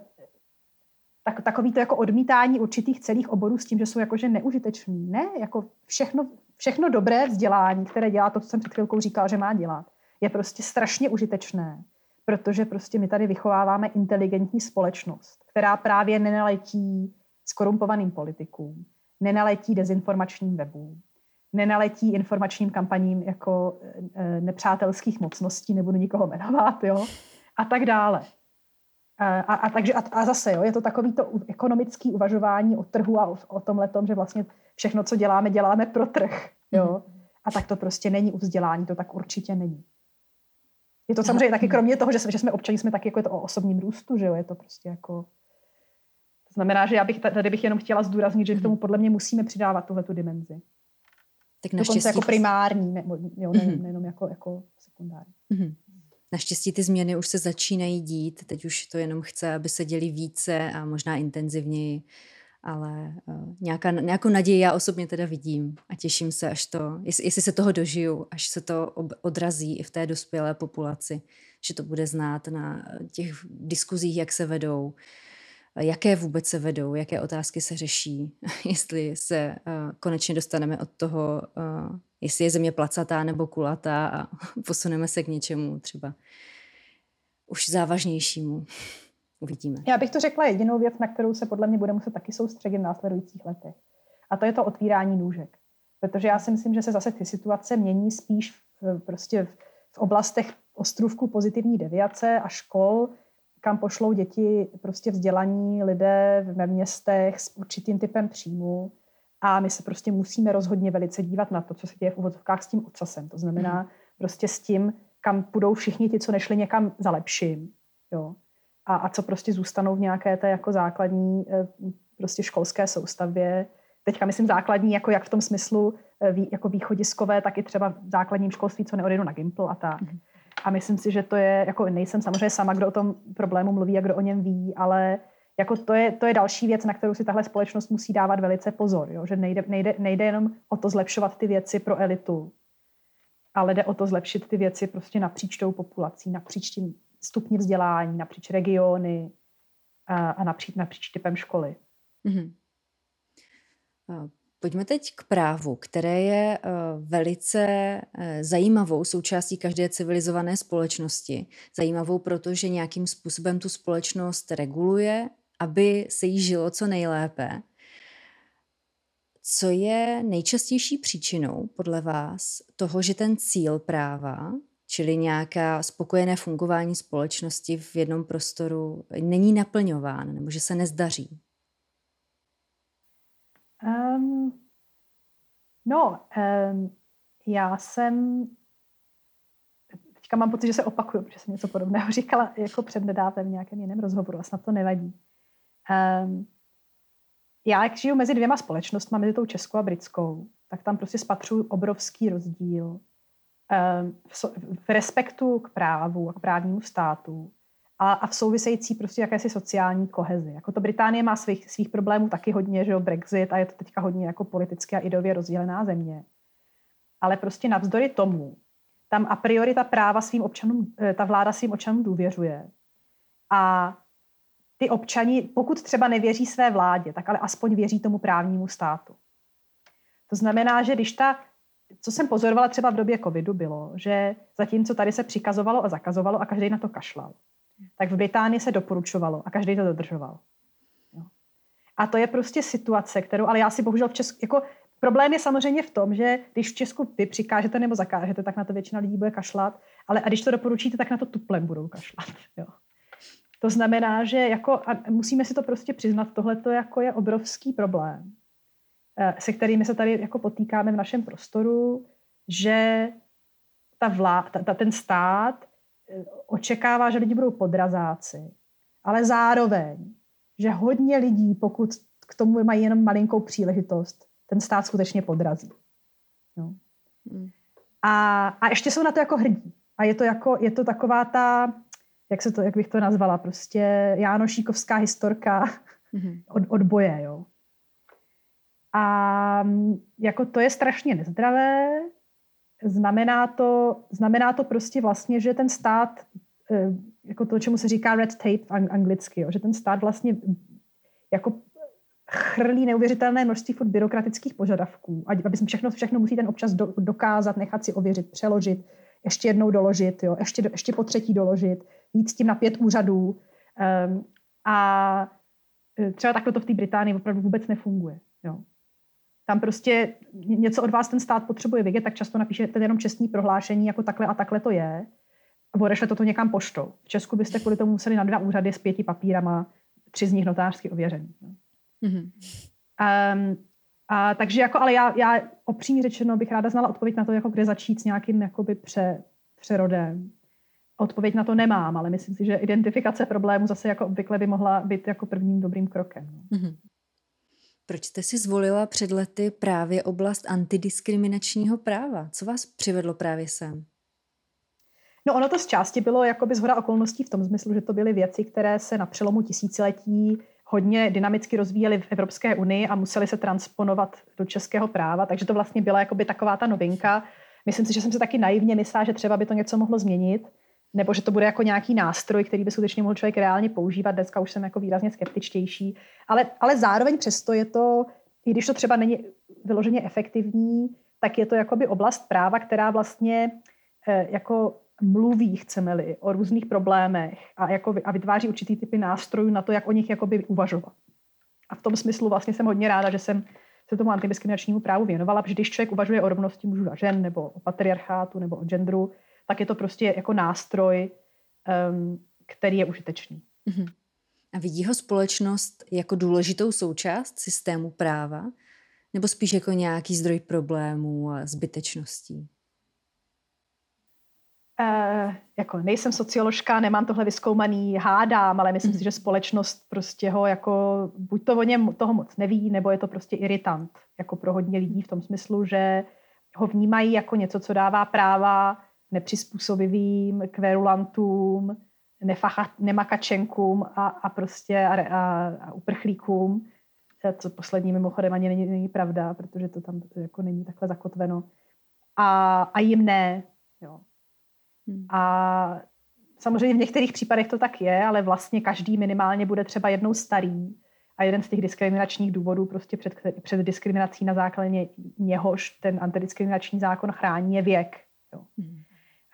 tak, takový to jako odmítání určitých celých oborů s tím, že jsou jakože neužitečný. Ne, jako všechno, všechno dobré vzdělání, které dělá to, co jsem před chvilkou říkala, že má dělat, je prostě strašně užitečné, protože prostě my tady vychováváme inteligentní společnost, která právě nenaletí skorumpovaným politikům, nenaletí dezinformačním webům, nenaletí informačním kampaním jako e, nepřátelských mocností, nebudu nikoho jmenovat, jo, a tak dále. A, a, a, takže, a, a zase, jo, je to takový to ekonomický uvažování o trhu a o, o tomhle tom, že vlastně všechno, co děláme, děláme pro trh. Jo? A tak to prostě není u vzdělání, to tak určitě není. Je to samozřejmě taky kromě toho, že jsme, že jsme občani, jsme taky jako je to o osobním růstu, že jo, je to prostě jako... To znamená, že já bych tady bych jenom chtěla zdůraznit, že k tomu podle mě musíme přidávat tuhle tu dimenzi. Tak Dokonce jako primární, ne, jo, ne, nejenom jako, jako sekundární. Mm-hmm. Naštěstí ty změny už se začínají dít, teď už to jenom chce, aby se děli více a možná intenzivněji, ale uh, nějaká, nějakou naději já osobně teda vidím a těším se, až to, jestli, jestli se toho dožiju, až se to odrazí i v té dospělé populaci, že to bude znát na těch diskuzích, jak se vedou, jaké vůbec se vedou, jaké otázky se řeší, *laughs* jestli se uh, konečně dostaneme od toho, uh, jestli je země placatá nebo kulatá a *laughs* posuneme se k něčemu třeba už závažnějšímu. *laughs* Uvidíme. Já bych to řekla jedinou věc, na kterou se podle mě bude muset taky soustředit v následujících letech. A to je to otvírání nůžek. Protože já si myslím, že se zase ty situace mění spíš v, prostě v, v oblastech ostrůvku pozitivní deviace a škol, kam pošlou děti prostě vzdělaní lidé ve městech s určitým typem příjmu. A my se prostě musíme rozhodně velice dívat na to, co se děje v uvozovkách s tím ocasem. To znamená mm. prostě s tím, kam půjdou všichni ti, co nešli někam za lepším. Jo? A, a co prostě zůstanou v nějaké té jako základní eh, prostě školské soustavě. Teďka myslím základní, jako jak v tom smyslu eh, jako východiskové, tak i třeba v základním školství, co neodejdu na Gimple a tak. Mm. A myslím si, že to je, jako nejsem samozřejmě sama, kdo o tom problému mluví a kdo o něm ví, ale jako to je, to je další věc, na kterou si tahle společnost musí dávat velice pozor. Jo? Že nejde, nejde, nejde jenom o to zlepšovat ty věci pro elitu, ale jde o to zlepšit ty věci prostě napříč tou populací, napříč tím stupni vzdělání, napříč regiony a, a napříč, napříč typem školy. Mm-hmm. Pojďme teď k právu, které je eh, velice eh, zajímavou součástí každé civilizované společnosti. Zajímavou, protože nějakým způsobem tu společnost reguluje, aby se jí žilo co nejlépe. Co je nejčastější příčinou podle vás toho, že ten cíl práva, čili nějaká spokojené fungování společnosti v jednom prostoru, není naplňován nebo že se nezdaří? Um, no, um, já jsem teďka mám pocit, že se opakuju, protože jsem něco podobného *laughs* říkala jako před nedávem v nějakém jiném rozhovoru a snad to nevadí. Um, já, jak žiju mezi dvěma společnostmi, mezi tou českou a britskou, tak tam prostě spatřuju obrovský rozdíl um, v, v respektu k právu a k právnímu státu a, a v související prostě jakési sociální kohezi. Jako to Británie má svých, svých problémů taky hodně, že jo, Brexit a je to teďka hodně jako politicky a ideově rozdělená země. Ale prostě navzdory tomu, tam a priori ta práva svým občanům, eh, ta vláda svým občanům důvěřuje. A ty občani, pokud třeba nevěří své vládě, tak ale aspoň věří tomu právnímu státu. To znamená, že když ta, co jsem pozorovala třeba v době covidu, bylo, že zatímco tady se přikazovalo a zakazovalo a každý na to kašlal, tak v Británii se doporučovalo a každý to dodržoval. Jo. A to je prostě situace, kterou, ale já si bohužel v Česku, jako problém je samozřejmě v tom, že když v Česku vy přikážete nebo zakážete, tak na to většina lidí bude kašlat, ale a když to doporučíte, tak na to tuplem budou kašlat. *laughs* Jo. To znamená, že jako, a musíme si to prostě přiznat, tohle to jako je obrovský problém, eh, se kterými se tady jako potýkáme v našem prostoru, že ta vláda, ta, ten stát očekává, že lidi budou podrazáci, ale zároveň, že hodně lidí, pokud k tomu mají jenom malinkou příležitost, ten stát skutečně podrazí. No. A, a ještě jsou na to jako hrdí. A je to, jako, je to taková ta, jak, se to, jak bych to nazvala, prostě Jánošíkovská historka mm-hmm. *laughs* od, od boje, jo. A jako to je strašně nezdravé, znamená to, znamená to prostě vlastně, že ten stát, eh, jako to, čemu se říká red tape anglicky, jo, že ten stát vlastně jako chrlí neuvěřitelné množství furt byrokratických požadavků, aby všechno, všechno musí ten občas do, dokázat, nechat si ověřit, přeložit, ještě jednou doložit, jo, ještě, ještě po třetí doložit, jít s tím na pět úřadů. Um, a eh, třeba takhle to v té Británii opravdu vůbec nefunguje. Jo tam prostě něco od vás ten stát potřebuje vědět, tak často napíšete jenom čestní prohlášení, jako takhle a takhle to je. A odešle toto někam poštou. V Česku byste kvůli tomu museli na dva úřady s pěti papírama, tři z nich notářsky ověřený. Mm-hmm. Um, a, takže jako, ale já, já opřímně řečeno bych ráda znala odpověď na to, jako kde začít s nějakým jakoby pře, přerodem. Odpověď na to nemám, ale myslím si, že identifikace problému zase jako obvykle by mohla být jako prvním dobrým krokem. Mm-hmm. Proč jste si zvolila před lety právě oblast antidiskriminačního práva? Co vás přivedlo právě sem? No ono to z části bylo jakoby zhoda okolností v tom smyslu, že to byly věci, které se na přelomu tisíciletí hodně dynamicky rozvíjely v Evropské unii a museli se transponovat do českého práva, takže to vlastně byla jakoby taková ta novinka. Myslím si, že jsem si taky naivně myslela, že třeba by to něco mohlo změnit, nebo že to bude jako nějaký nástroj, který by skutečně mohl člověk reálně používat. Dneska už jsem jako výrazně skeptičtější. Ale, ale zároveň přesto je to, i když to třeba není vyloženě efektivní, tak je to jakoby oblast práva, která vlastně eh, jako mluví, chceme-li, o různých problémech a, jako, a vytváří určitý typy nástrojů na to, jak o nich jakoby uvažovat. A v tom smyslu vlastně jsem hodně ráda, že jsem se tomu antidiskriminačnímu právu věnovala, protože když člověk uvažuje o rovnosti mužů a žen, nebo o patriarchátu, nebo o genderu, tak je to prostě jako nástroj, um, který je užitečný. Uh-huh. A vidí ho společnost jako důležitou součást systému práva, nebo spíš jako nějaký zdroj problémů a zbytečností? Uh, jako nejsem socioložka, nemám tohle vyskoumaný, hádám, ale myslím mm. si, že společnost prostě ho jako, buď to o něm toho moc neví, nebo je to prostě iritant, jako pro hodně lidí v tom smyslu, že ho vnímají jako něco, co dává práva nepřizpůsobivým, kverulantům, nefacha, nemakačenkům a, a prostě a, a, a uprchlíkům, co poslední mimochodem ani není, není pravda, protože to tam jako není takhle zakotveno. A, a jim ne. Jo. Hmm. A samozřejmě v některých případech to tak je, ale vlastně každý minimálně bude třeba jednou starý a jeden z těch diskriminačních důvodů prostě před, před diskriminací na základě něhož ten antidiskriminační zákon chrání je věk.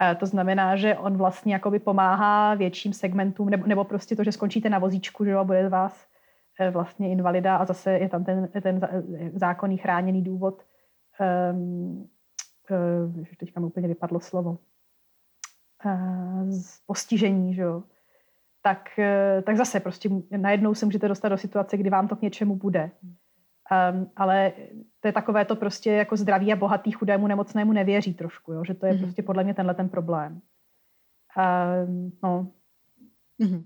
Hmm. To znamená, že on vlastně jakoby pomáhá větším segmentům, nebo, nebo prostě to, že skončíte na vozíčku, že jo, a bude z vás eh, vlastně invalida a zase je tam ten, ten zákonný chráněný důvod. Um, uh, teďka mi úplně vypadlo slovo. Uh, postižení, že jo. Tak, uh, tak zase prostě najednou se můžete dostat do situace, kdy vám to k něčemu bude. Um, ale to je takové to prostě jako zdraví a bohatý chudému nemocnému nevěří trošku, jo? že to je mm-hmm. prostě podle mě tenhle ten problém. Um, no. Mm-hmm.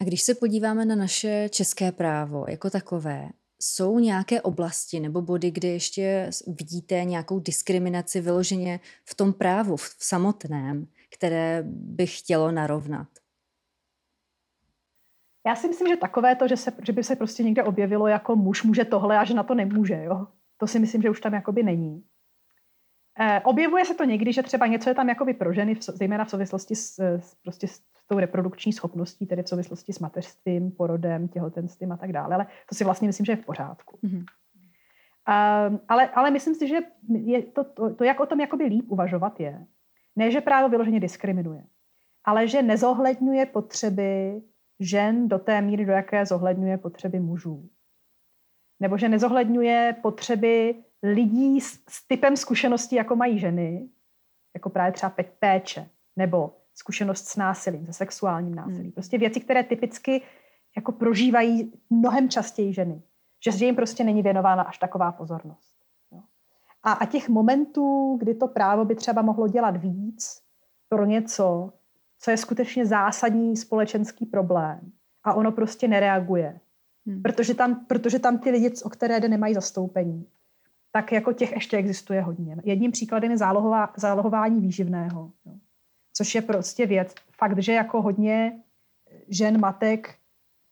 A když se podíváme na naše české právo jako takové, jsou nějaké oblasti nebo body, kde ještě vidíte nějakou diskriminaci vyloženě v tom právu, v samotném, které by chtělo narovnat? Já si myslím, že takové to, že, se, že by se prostě někde objevilo jako muž může tohle a že na to nemůže, jo. To si myslím, že už tam jakoby není. E, objevuje se to někdy, že třeba něco je tam jakoby pro ženy, zejména v souvislosti s, s, prostě s tou reprodukční schopností, tedy v souvislosti s mateřstvím, porodem, těhotenstvím a tak dále, ale to si vlastně myslím, že je v pořádku. Mm-hmm. Um, ale, ale myslím si, že je to, to, to, jak o tom jakoby líp uvažovat je, ne, že právo vyloženě diskriminuje, ale že nezohledňuje potřeby žen do té míry, do jaké zohledňuje potřeby mužů. Nebo že nezohledňuje potřeby lidí s, s typem zkušeností, jako mají ženy, jako právě třeba péče, nebo zkušenost s násilím, se sexuálním násilím. Hmm. Prostě věci, které typicky jako prožívají mnohem častěji ženy. Že, že jim prostě není věnována až taková pozornost. Jo. A, a těch momentů, kdy to právo by třeba mohlo dělat víc pro něco, co je skutečně zásadní společenský problém a ono prostě nereaguje. Hmm. Protože, tam, protože tam ty lidi, o které jde, nemají zastoupení. Tak jako těch ještě existuje hodně. Jedním příkladem je zálohová, zálohování výživného. Jo. Což je prostě věc. Fakt, že jako hodně žen, matek,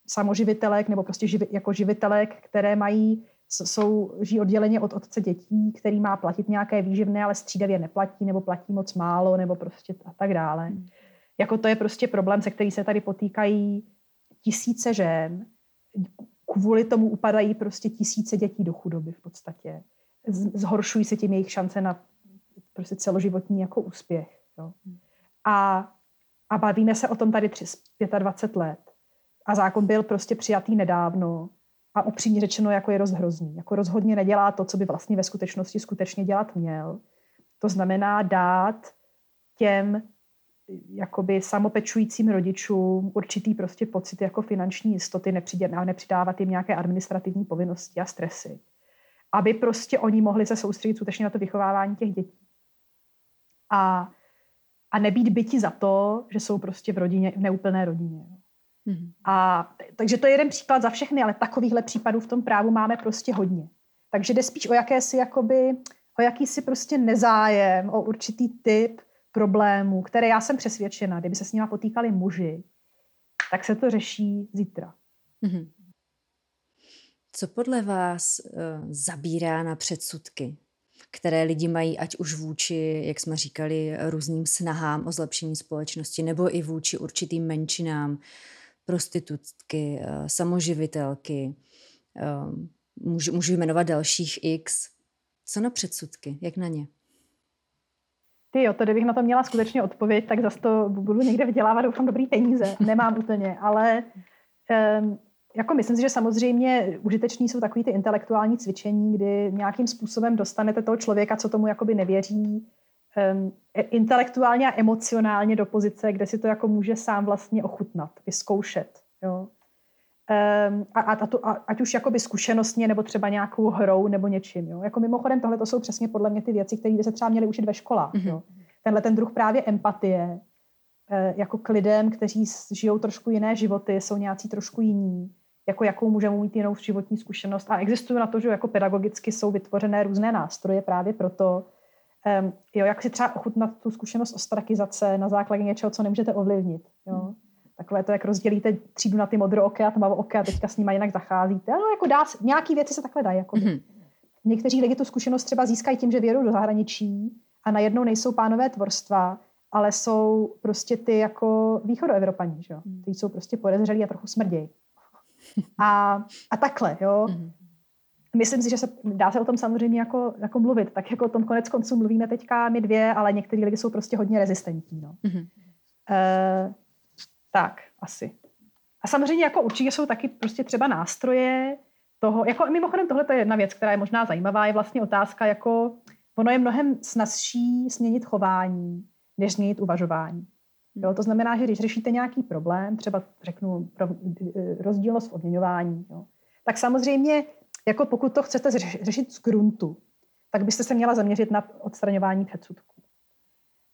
samoživitelek nebo prostě živi, jako živitelek, které mají, jsou, žijí odděleně od otce dětí, který má platit nějaké výživné, ale střídavě neplatí nebo platí moc málo nebo prostě a tak dále. Hmm jako to je prostě problém, se který se tady potýkají tisíce žen. Kvůli tomu upadají prostě tisíce dětí do chudoby v podstatě. Zhoršují se tím jejich šance na prostě celoživotní jako úspěch. Jo. A, a bavíme se o tom tady 3, 25 let. A zákon byl prostě přijatý nedávno a upřímně řečeno jako je rozhrozný. Jako rozhodně nedělá to, co by vlastně ve skutečnosti skutečně dělat měl. To znamená dát těm jakoby samopečujícím rodičům určitý prostě pocit jako finanční jistoty, nepřidávat jim nějaké administrativní povinnosti a stresy. Aby prostě oni mohli se soustředit skutečně na to vychovávání těch dětí. A, a nebýt byti za to, že jsou prostě v rodině, v neúplné rodině. Mm-hmm. A, takže to je jeden příklad za všechny, ale takovýchhle případů v tom právu máme prostě hodně. Takže jde spíš o jakési jakoby, o jakýsi prostě nezájem, o určitý typ problémů, které já jsem přesvědčena, kdyby se s nimi potýkali muži, tak se to řeší zítra. Mm-hmm. Co podle vás uh, zabírá na předsudky, které lidi mají, ať už vůči, jak jsme říkali, různým snahám o zlepšení společnosti, nebo i vůči určitým menšinám, prostitutky, uh, samoživitelky, uh, můžu, můžu jmenovat dalších x. Co na předsudky? Jak na ně? Ty jo, to kdybych na to měla skutečně odpověď, tak zase to budu někde vydělávat, doufám, dobrý peníze. Nemám úplně, ale um, jako myslím si, že samozřejmě užitečný jsou takový ty intelektuální cvičení, kdy nějakým způsobem dostanete toho člověka, co tomu jakoby nevěří, um, intelektuálně a emocionálně do pozice, kde si to jako může sám vlastně ochutnat, vyzkoušet. Jo. Um, a, a, a tu, a, ať už jakoby zkušenostně, nebo třeba nějakou hrou, nebo něčím. Jo. Jako mimochodem, tohle to jsou přesně podle mě ty věci, které by se třeba měly učit ve školách. Mm-hmm. Jo. Tenhle ten druh právě empatie, eh, jako k lidem, kteří žijou trošku jiné životy, jsou nějací trošku jiní, jako jakou můžeme mít jinou životní zkušenost. A existují na to, že jako pedagogicky jsou vytvořené různé nástroje právě proto, um, jo, jak si třeba ochutnat tu zkušenost ostrakizace na základě něčeho, co nemůžete ovlivnit. Jo. Mm. Takové to, jak rozdělíte třídu na ty modrooké a tmavooké a teďka s nimi jinak zacházíte. No, jako dá, nějaký věci se takhle dají. Jako mm-hmm. Někteří lidi tu zkušenost třeba získají tím, že vědou do zahraničí a najednou nejsou pánové tvorstva, ale jsou prostě ty jako východoevropaní, že jo? Mm. Ty jsou prostě podezřelí a trochu smrdějí. A, a takhle, jo. Mm. Myslím si, že se dá se o tom samozřejmě jako, jako mluvit. Tak jako o tom konec konců mluvíme teďka my dvě, ale některý lidi jsou prostě hodně rezistentní. No. Mm. Uh, tak, asi. A samozřejmě jako určitě jsou taky prostě třeba nástroje toho, jako mimochodem tohle je jedna věc, která je možná zajímavá, je vlastně otázka jako, ono je mnohem snazší změnit chování, než změnit uvažování. Jo, to znamená, že když řešíte nějaký problém, třeba řeknu rozdílnost v odměňování, jo, tak samozřejmě, jako pokud to chcete řešit z gruntu, tak byste se měla zaměřit na odstraňování předsudků.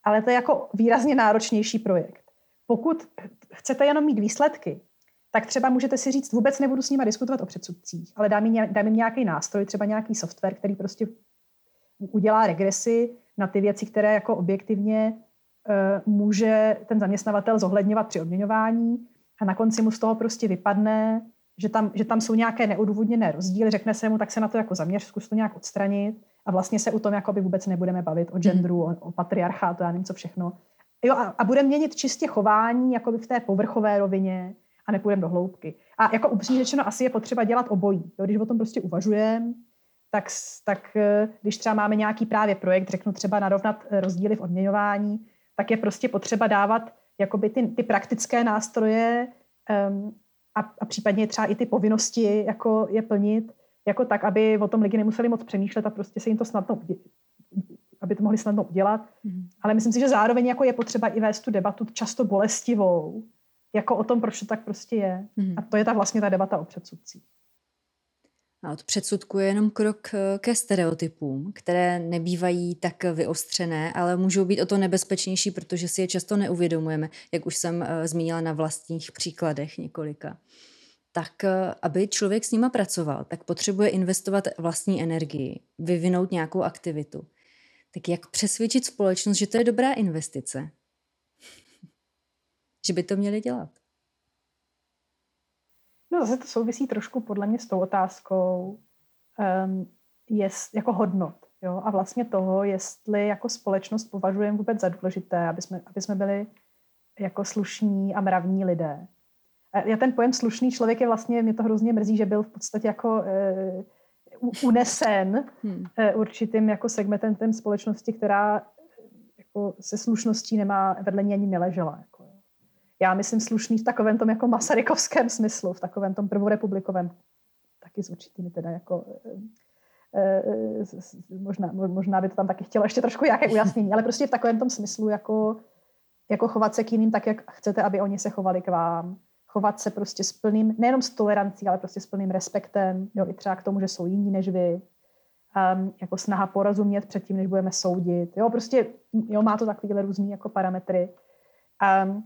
Ale to je jako výrazně náročnější projekt. Pokud chcete jenom mít výsledky, tak třeba můžete si říct, vůbec nebudu s nimi diskutovat o předsudcích, ale dám jim, dám jim nějaký nástroj, třeba nějaký software, který prostě udělá regresy na ty věci, které jako objektivně uh, může ten zaměstnavatel zohledňovat při odměňování. A na konci mu z toho prostě vypadne, že tam, že tam jsou nějaké neudůvodněné rozdíly, řekne se mu, tak se na to jako zaměř, zkus to nějak odstranit. A vlastně se u tom jakoby vůbec nebudeme bavit o genderu, o, o patriarchátu, já nevím co všechno. Jo, a, a budeme měnit čistě chování jakoby v té povrchové rovině a nepůjdeme do hloubky. A jako upřímně řečeno, asi je potřeba dělat obojí. Jo, když o tom prostě uvažujeme, tak, tak eh, když třeba máme nějaký právě projekt, řeknu třeba narovnat eh, rozdíly v odměňování, tak je prostě potřeba dávat jakoby ty, ty praktické nástroje um, a, a případně třeba i ty povinnosti jako je plnit, jako tak, aby o tom lidi nemuseli moc přemýšlet a prostě se jim to snadno aby to mohli snadno udělat. Mm. Ale myslím si, že zároveň jako je potřeba i vést tu debatu často bolestivou, jako o tom, proč to tak prostě je. Mm. A to je ta vlastně ta debata o předsudcích. A od předsudku je jenom krok eh, ke stereotypům, které nebývají tak vyostřené, ale můžou být o to nebezpečnější, protože si je často neuvědomujeme, jak už jsem eh, zmínila na vlastních příkladech několika. Tak eh, aby člověk s nima pracoval, tak potřebuje investovat vlastní energii, vyvinout nějakou aktivitu. Tak jak přesvědčit společnost, že to je dobrá investice? *laughs* že by to měli dělat? No zase to souvisí trošku podle mě s tou otázkou um, jest, jako hodnot. Jo? A vlastně toho, jestli jako společnost považujeme vůbec za důležité, aby jsme, aby jsme byli jako slušní a mravní lidé. A já ten pojem slušný člověk je vlastně, mě to hrozně mrzí, že byl v podstatě jako e, unesen hmm. e, určitým jako segmentem společnosti, která jako se slušností nemá vedle ní ani neležela. Jako já myslím slušný v takovém tom jako masarykovském smyslu, v takovém tom prvorepublikovém, taky s určitými teda jako e, možná, možná by to tam taky chtělo ještě trošku nějaké ujasnění, ale prostě v takovém tom smyslu jako, jako chovat se k jiným tak, jak chcete, aby oni se chovali k vám. Chovat se prostě s plným, nejenom s tolerancí, ale prostě s plným respektem, jo, i třeba k tomu, že jsou jiní než vy. Um, jako snaha porozumět předtím, než budeme soudit. Jo, prostě jo, má to takovýhle různý jako parametry. Um,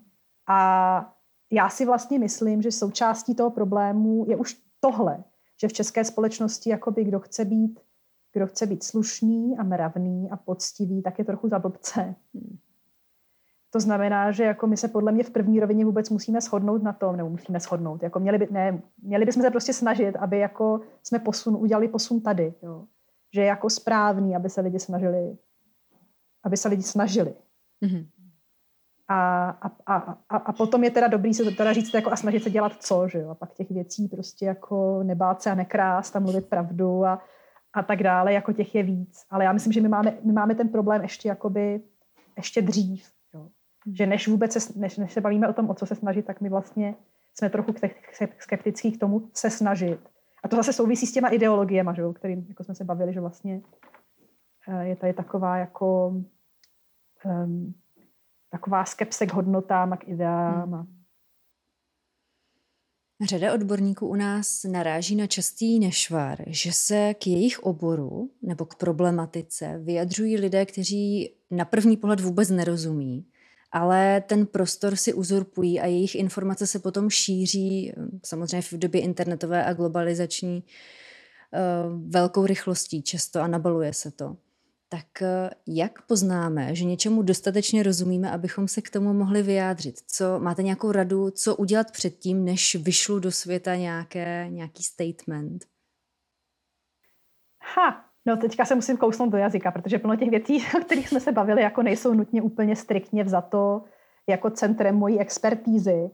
a já si vlastně myslím, že součástí toho problému je už tohle, že v české společnosti jakoby kdo chce být, kdo chce být slušný a mravný a poctivý, tak je trochu za blbce. To znamená, že jako my se podle mě v první rovině vůbec musíme shodnout na tom, nebo musíme shodnout, jako měli, by, ne, měli bychom se prostě snažit, aby jako jsme posun, udělali posun tady, jo. že je jako správný, aby se lidi snažili, aby se lidi snažili. Mm-hmm. A, a, a, a, potom je teda dobrý se teda říct jako a snažit se dělat co, že jo? A pak těch věcí prostě jako nebát se a nekrást a mluvit pravdu a, a tak dále, jako těch je víc. Ale já myslím, že my máme, my máme ten problém ještě jakoby, ještě dřív. Že než vůbec se, než, než se bavíme o tom, o co se snažit, tak my vlastně jsme trochu skeptický k tomu se snažit. A to zase souvisí s těma ideologiemi, že kterým jako jsme se bavili, že vlastně eh, je tady taková jako um, taková skepse k hodnotám a k ideám. Hmm. Řada odborníků u nás naráží na častý nešvar, že se k jejich oboru nebo k problematice vyjadřují lidé, kteří na první pohled vůbec nerozumí, ale ten prostor si uzurpují a jejich informace se potom šíří, samozřejmě v době internetové a globalizační, eh, velkou rychlostí často a nabaluje se to. Tak eh, jak poznáme, že něčemu dostatečně rozumíme, abychom se k tomu mohli vyjádřit? Co, máte nějakou radu, co udělat předtím, než vyšlu do světa nějaké, nějaký statement? Ha, no teďka se musím kousnout do jazyka, protože plno těch věcí, *laughs* o kterých jsme se bavili, jako nejsou nutně úplně striktně vzato jako centrem mojí expertízy.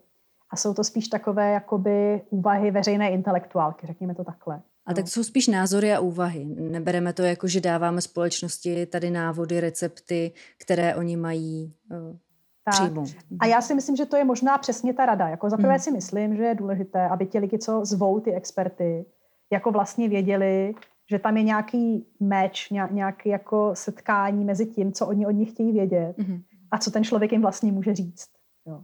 A jsou to spíš takové jakoby úvahy veřejné intelektuálky, řekněme to takhle. A tak to jsou spíš názory a úvahy. Nebereme to jako, že dáváme společnosti tady návody, recepty, které oni mají uh, tak. A já si myslím, že to je možná přesně ta rada. Jako zaprvé hmm. si myslím, že je důležité, aby ti lidi, co zvou ty experty, jako vlastně věděli, že tam je nějaký meč, nějaký jako setkání mezi tím, co oni od nich chtějí vědět hmm. a co ten člověk jim vlastně může říct. Jo.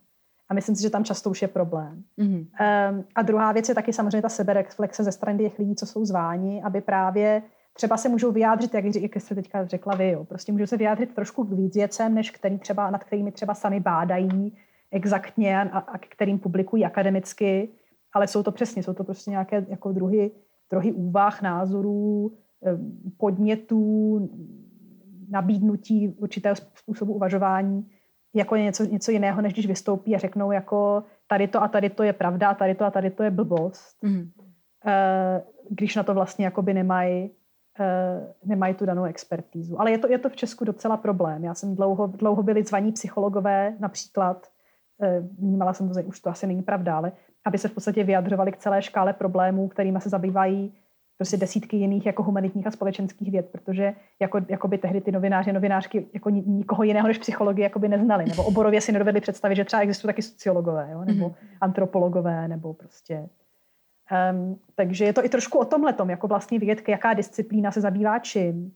A myslím si, že tam často už je problém. Mm-hmm. Um, a druhá věc je taky samozřejmě ta sebereflexe ze strany těch lidí, co jsou zváni, aby právě třeba se můžou vyjádřit, jak, jak jste teďka řekla vy, jo. prostě můžou se vyjádřit trošku k víc věcem, než který třeba, nad kterými třeba sami bádají exaktně a, a kterým publikují akademicky, ale jsou to přesně, jsou to prostě nějaké jako druhy, druhy úvah, názorů, podnětů, nabídnutí určitého způsobu uvažování, jako něco, něco jiného, než když vystoupí a řeknou jako tady to a tady to je pravda, tady to a tady to je blbost. Mm. Když na to vlastně jakoby nemají eh, nemají tu danou expertízu. Ale je to, je to v Česku docela problém. Já jsem dlouho, dlouho byli zvaní psychologové například, eh, vnímala jsem to, že už to asi není pravda, ale aby se v podstatě vyjadřovali k celé škále problémů, kterými se zabývají prostě desítky jiných jako humanitních a společenských věd, protože jako, jako by tehdy ty novináři, novinářky jako nikoho jiného než psychologii jako by neznali, nebo oborově si nedovedli představit, že třeba existují taky sociologové, jo? nebo mm-hmm. antropologové, nebo prostě Um, takže je to i trošku o tomhle tom, jako vlastně vědět, jaká disciplína se zabývá čím.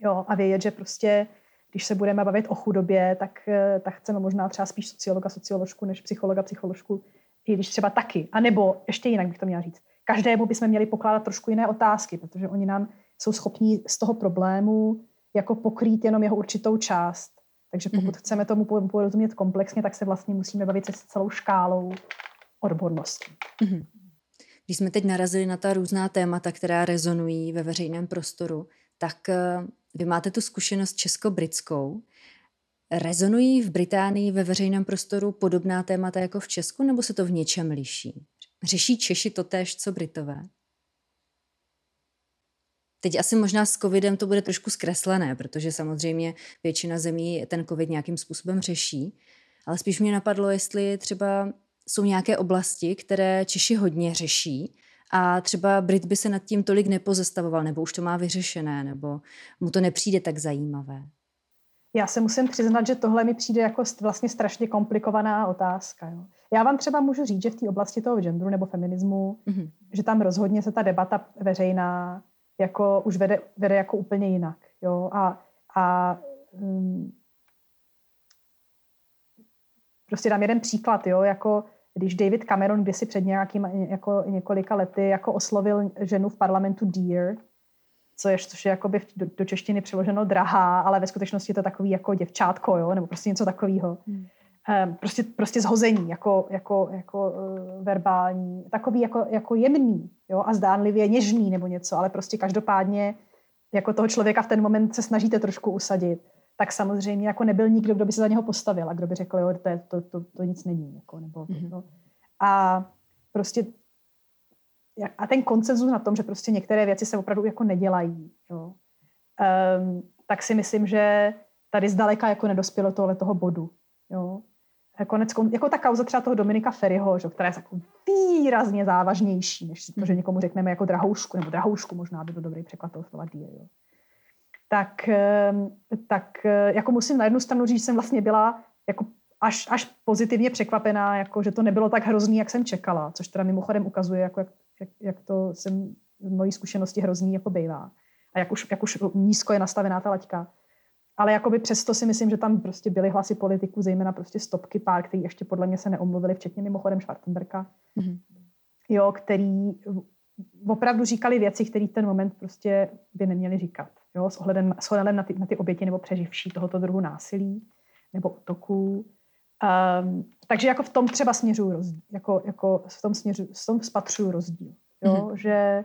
Jo, a vědět, že prostě, když se budeme bavit o chudobě, tak, eh, tak chceme možná třeba spíš sociologa, socioložku, než psychologa, psycholožku, i když třeba taky. A nebo ještě jinak bych to měla říct každému bychom měli pokládat trošku jiné otázky, protože oni nám jsou schopní z toho problému jako pokrýt jenom jeho určitou část. Takže pokud mm-hmm. chceme tomu porozumět komplexně, tak se vlastně musíme bavit se s celou škálou odborností. Mm-hmm. Když jsme teď narazili na ta různá témata, která rezonují ve veřejném prostoru, tak eh, vy máte tu zkušenost česko-britskou. Rezonují v Británii ve veřejném prostoru podobná témata jako v Česku, nebo se to v něčem liší? Řeší Češi to též, co Britové? Teď asi možná s covidem to bude trošku zkreslené, protože samozřejmě většina zemí ten covid nějakým způsobem řeší, ale spíš mě napadlo, jestli třeba jsou nějaké oblasti, které Češi hodně řeší a třeba Brit by se nad tím tolik nepozastavoval, nebo už to má vyřešené, nebo mu to nepřijde tak zajímavé. Já se musím přiznat, že tohle mi přijde jako vlastně strašně komplikovaná otázka. Jo. Já vám třeba můžu říct, že v té oblasti toho genderu nebo feminismu, mm-hmm. že tam rozhodně se ta debata veřejná jako už vede, vede jako úplně jinak. Jo? A, a um, prostě dám jeden příklad, jo? jako když David Cameron kdysi před nějakým, jako několika lety jako oslovil ženu v parlamentu Dear, co je, což je jakoby do, do češtiny přeloženo drahá, ale ve skutečnosti je to takový jako děvčátko, jo? nebo prostě něco takového. Hmm. Um, prostě, prostě zhození, jako, jako, jako uh, verbální, takový jako, jako jemný jo? a zdánlivě něžný nebo něco, ale prostě každopádně jako toho člověka v ten moment se snažíte trošku usadit. tak samozřejmě jako nebyl nikdo, kdo by se za něho postavil a kdo by řekl, jo, to, to, to, to nic není. Jako, nebo, mm-hmm. no. A prostě a ten koncenzus na tom, že prostě některé věci se opravdu jako nedělají, jo, um, tak si myslím, že tady zdaleka jako nedospělo tohle toho bodu. Jo. Konec, jako ta kauza třeba toho Dominika Ferryho, že, která je jako výrazně závažnější, než to, že mhm. někomu řekneme jako drahoušku, nebo drahoušku možná by byl dobrý překlad toho slova díl. Jo. Tak, ehm, tak eh, jako musím na jednu stranu říct, že jsem vlastně byla jako až, až pozitivně překvapená, jako, že to nebylo tak hrozný, jak jsem čekala, což teda mimochodem ukazuje, jako, jak, jak, jak to jsem v mojí zkušenosti hrozný jako bývá. A jak už, jak už nízko je nastavená ta laťka. Ale jakoby přesto si myslím, že tam prostě byly hlasy politiků, zejména prostě stopky pár, který ještě podle mě se neomluvili, včetně mimochodem Schwarzenberka, mm-hmm. jo, který opravdu říkali věci, které ten moment prostě by neměli říkat. Jo, s ohledem, s ohledem na, ty, na ty oběti nebo přeživší tohoto druhu násilí nebo útoků. Um, takže jako v tom třeba směřuju rozdíl, jako, jako v tom směřu, v tom spatřuju rozdíl. Jo, mm-hmm. že,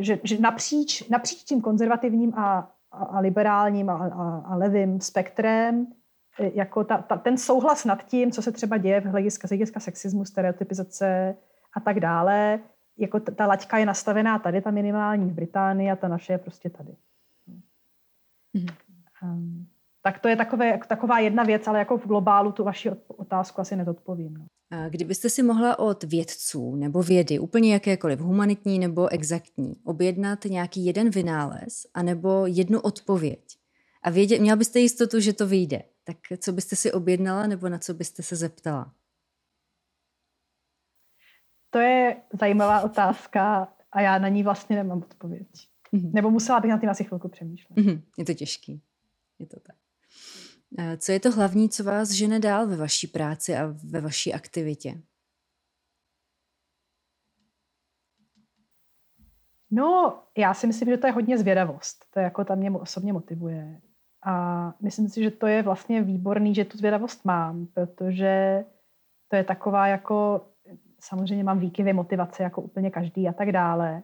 že, že napříč, napříč tím konzervativním a a liberálním a, a, a levým spektrem, e, jako ta, ta, ten souhlas nad tím, co se třeba děje v hlediska, hlediska sexismu, stereotypizace a tak dále, jako ta, ta laťka je nastavená tady, ta minimální v Británii a ta naše je prostě tady. Mm-hmm. Um, tak to je takové, taková jedna věc, ale jako v globálu tu vaši otázku asi nezodpovím. No. Kdybyste si mohla od vědců nebo vědy, úplně jakékoliv, humanitní nebo exaktní, objednat nějaký jeden vynález anebo jednu odpověď a vědět, měla byste jistotu, že to vyjde, tak co byste si objednala nebo na co byste se zeptala? To je zajímavá otázka a já na ní vlastně nemám odpověď. Mm-hmm. Nebo musela bych na tím asi chvilku přemýšlet. Mm-hmm. Je to těžký. Je to tak. Co je to hlavní, co vás žene dál ve vaší práci a ve vaší aktivitě? No, já si myslím, že to je hodně zvědavost. To je jako tam mě osobně motivuje. A myslím si, že to je vlastně výborný, že tu zvědavost mám, protože to je taková jako, samozřejmě mám výkyvy motivace jako úplně každý a tak dále,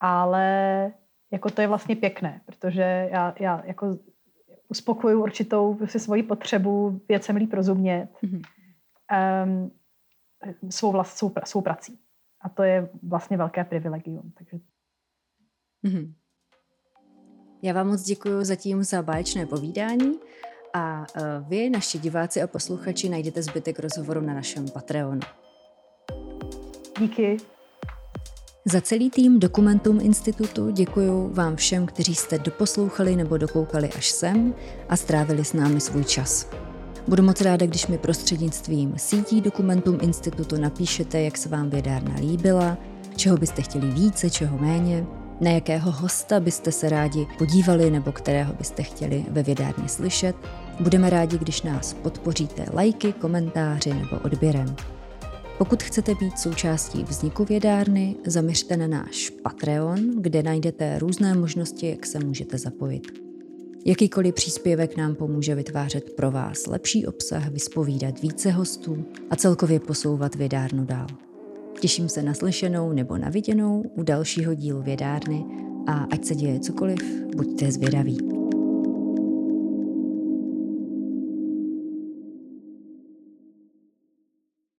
ale jako to je vlastně pěkné, protože já, já jako uspokoju určitou prostě svoji potřebu věcem líp rozumět mm-hmm. um, svou, vlast, svou, svou prací. A to je vlastně velké privilegium. Takže... Mm-hmm. Já vám moc děkuji zatím za báječné povídání a uh, vy, naši diváci a posluchači, najdete zbytek rozhovoru na našem Patreonu. Díky. Za celý tým Dokumentum Institutu děkuji vám všem, kteří jste doposlouchali nebo dokoukali až sem a strávili s námi svůj čas. Budu moc ráda, když mi prostřednictvím sítí Dokumentum Institutu napíšete, jak se vám vědárna líbila, čeho byste chtěli více, čeho méně, na jakého hosta byste se rádi podívali nebo kterého byste chtěli ve vědárně slyšet. Budeme rádi, když nás podpoříte lajky, komentáři nebo odběrem. Pokud chcete být součástí vzniku vědárny, zaměřte na náš Patreon, kde najdete různé možnosti, jak se můžete zapojit. Jakýkoliv příspěvek nám pomůže vytvářet pro vás lepší obsah, vyspovídat více hostů a celkově posouvat vědárnu dál. Těším se na slyšenou nebo na viděnou u dalšího dílu vědárny a ať se děje cokoliv, buďte zvědaví.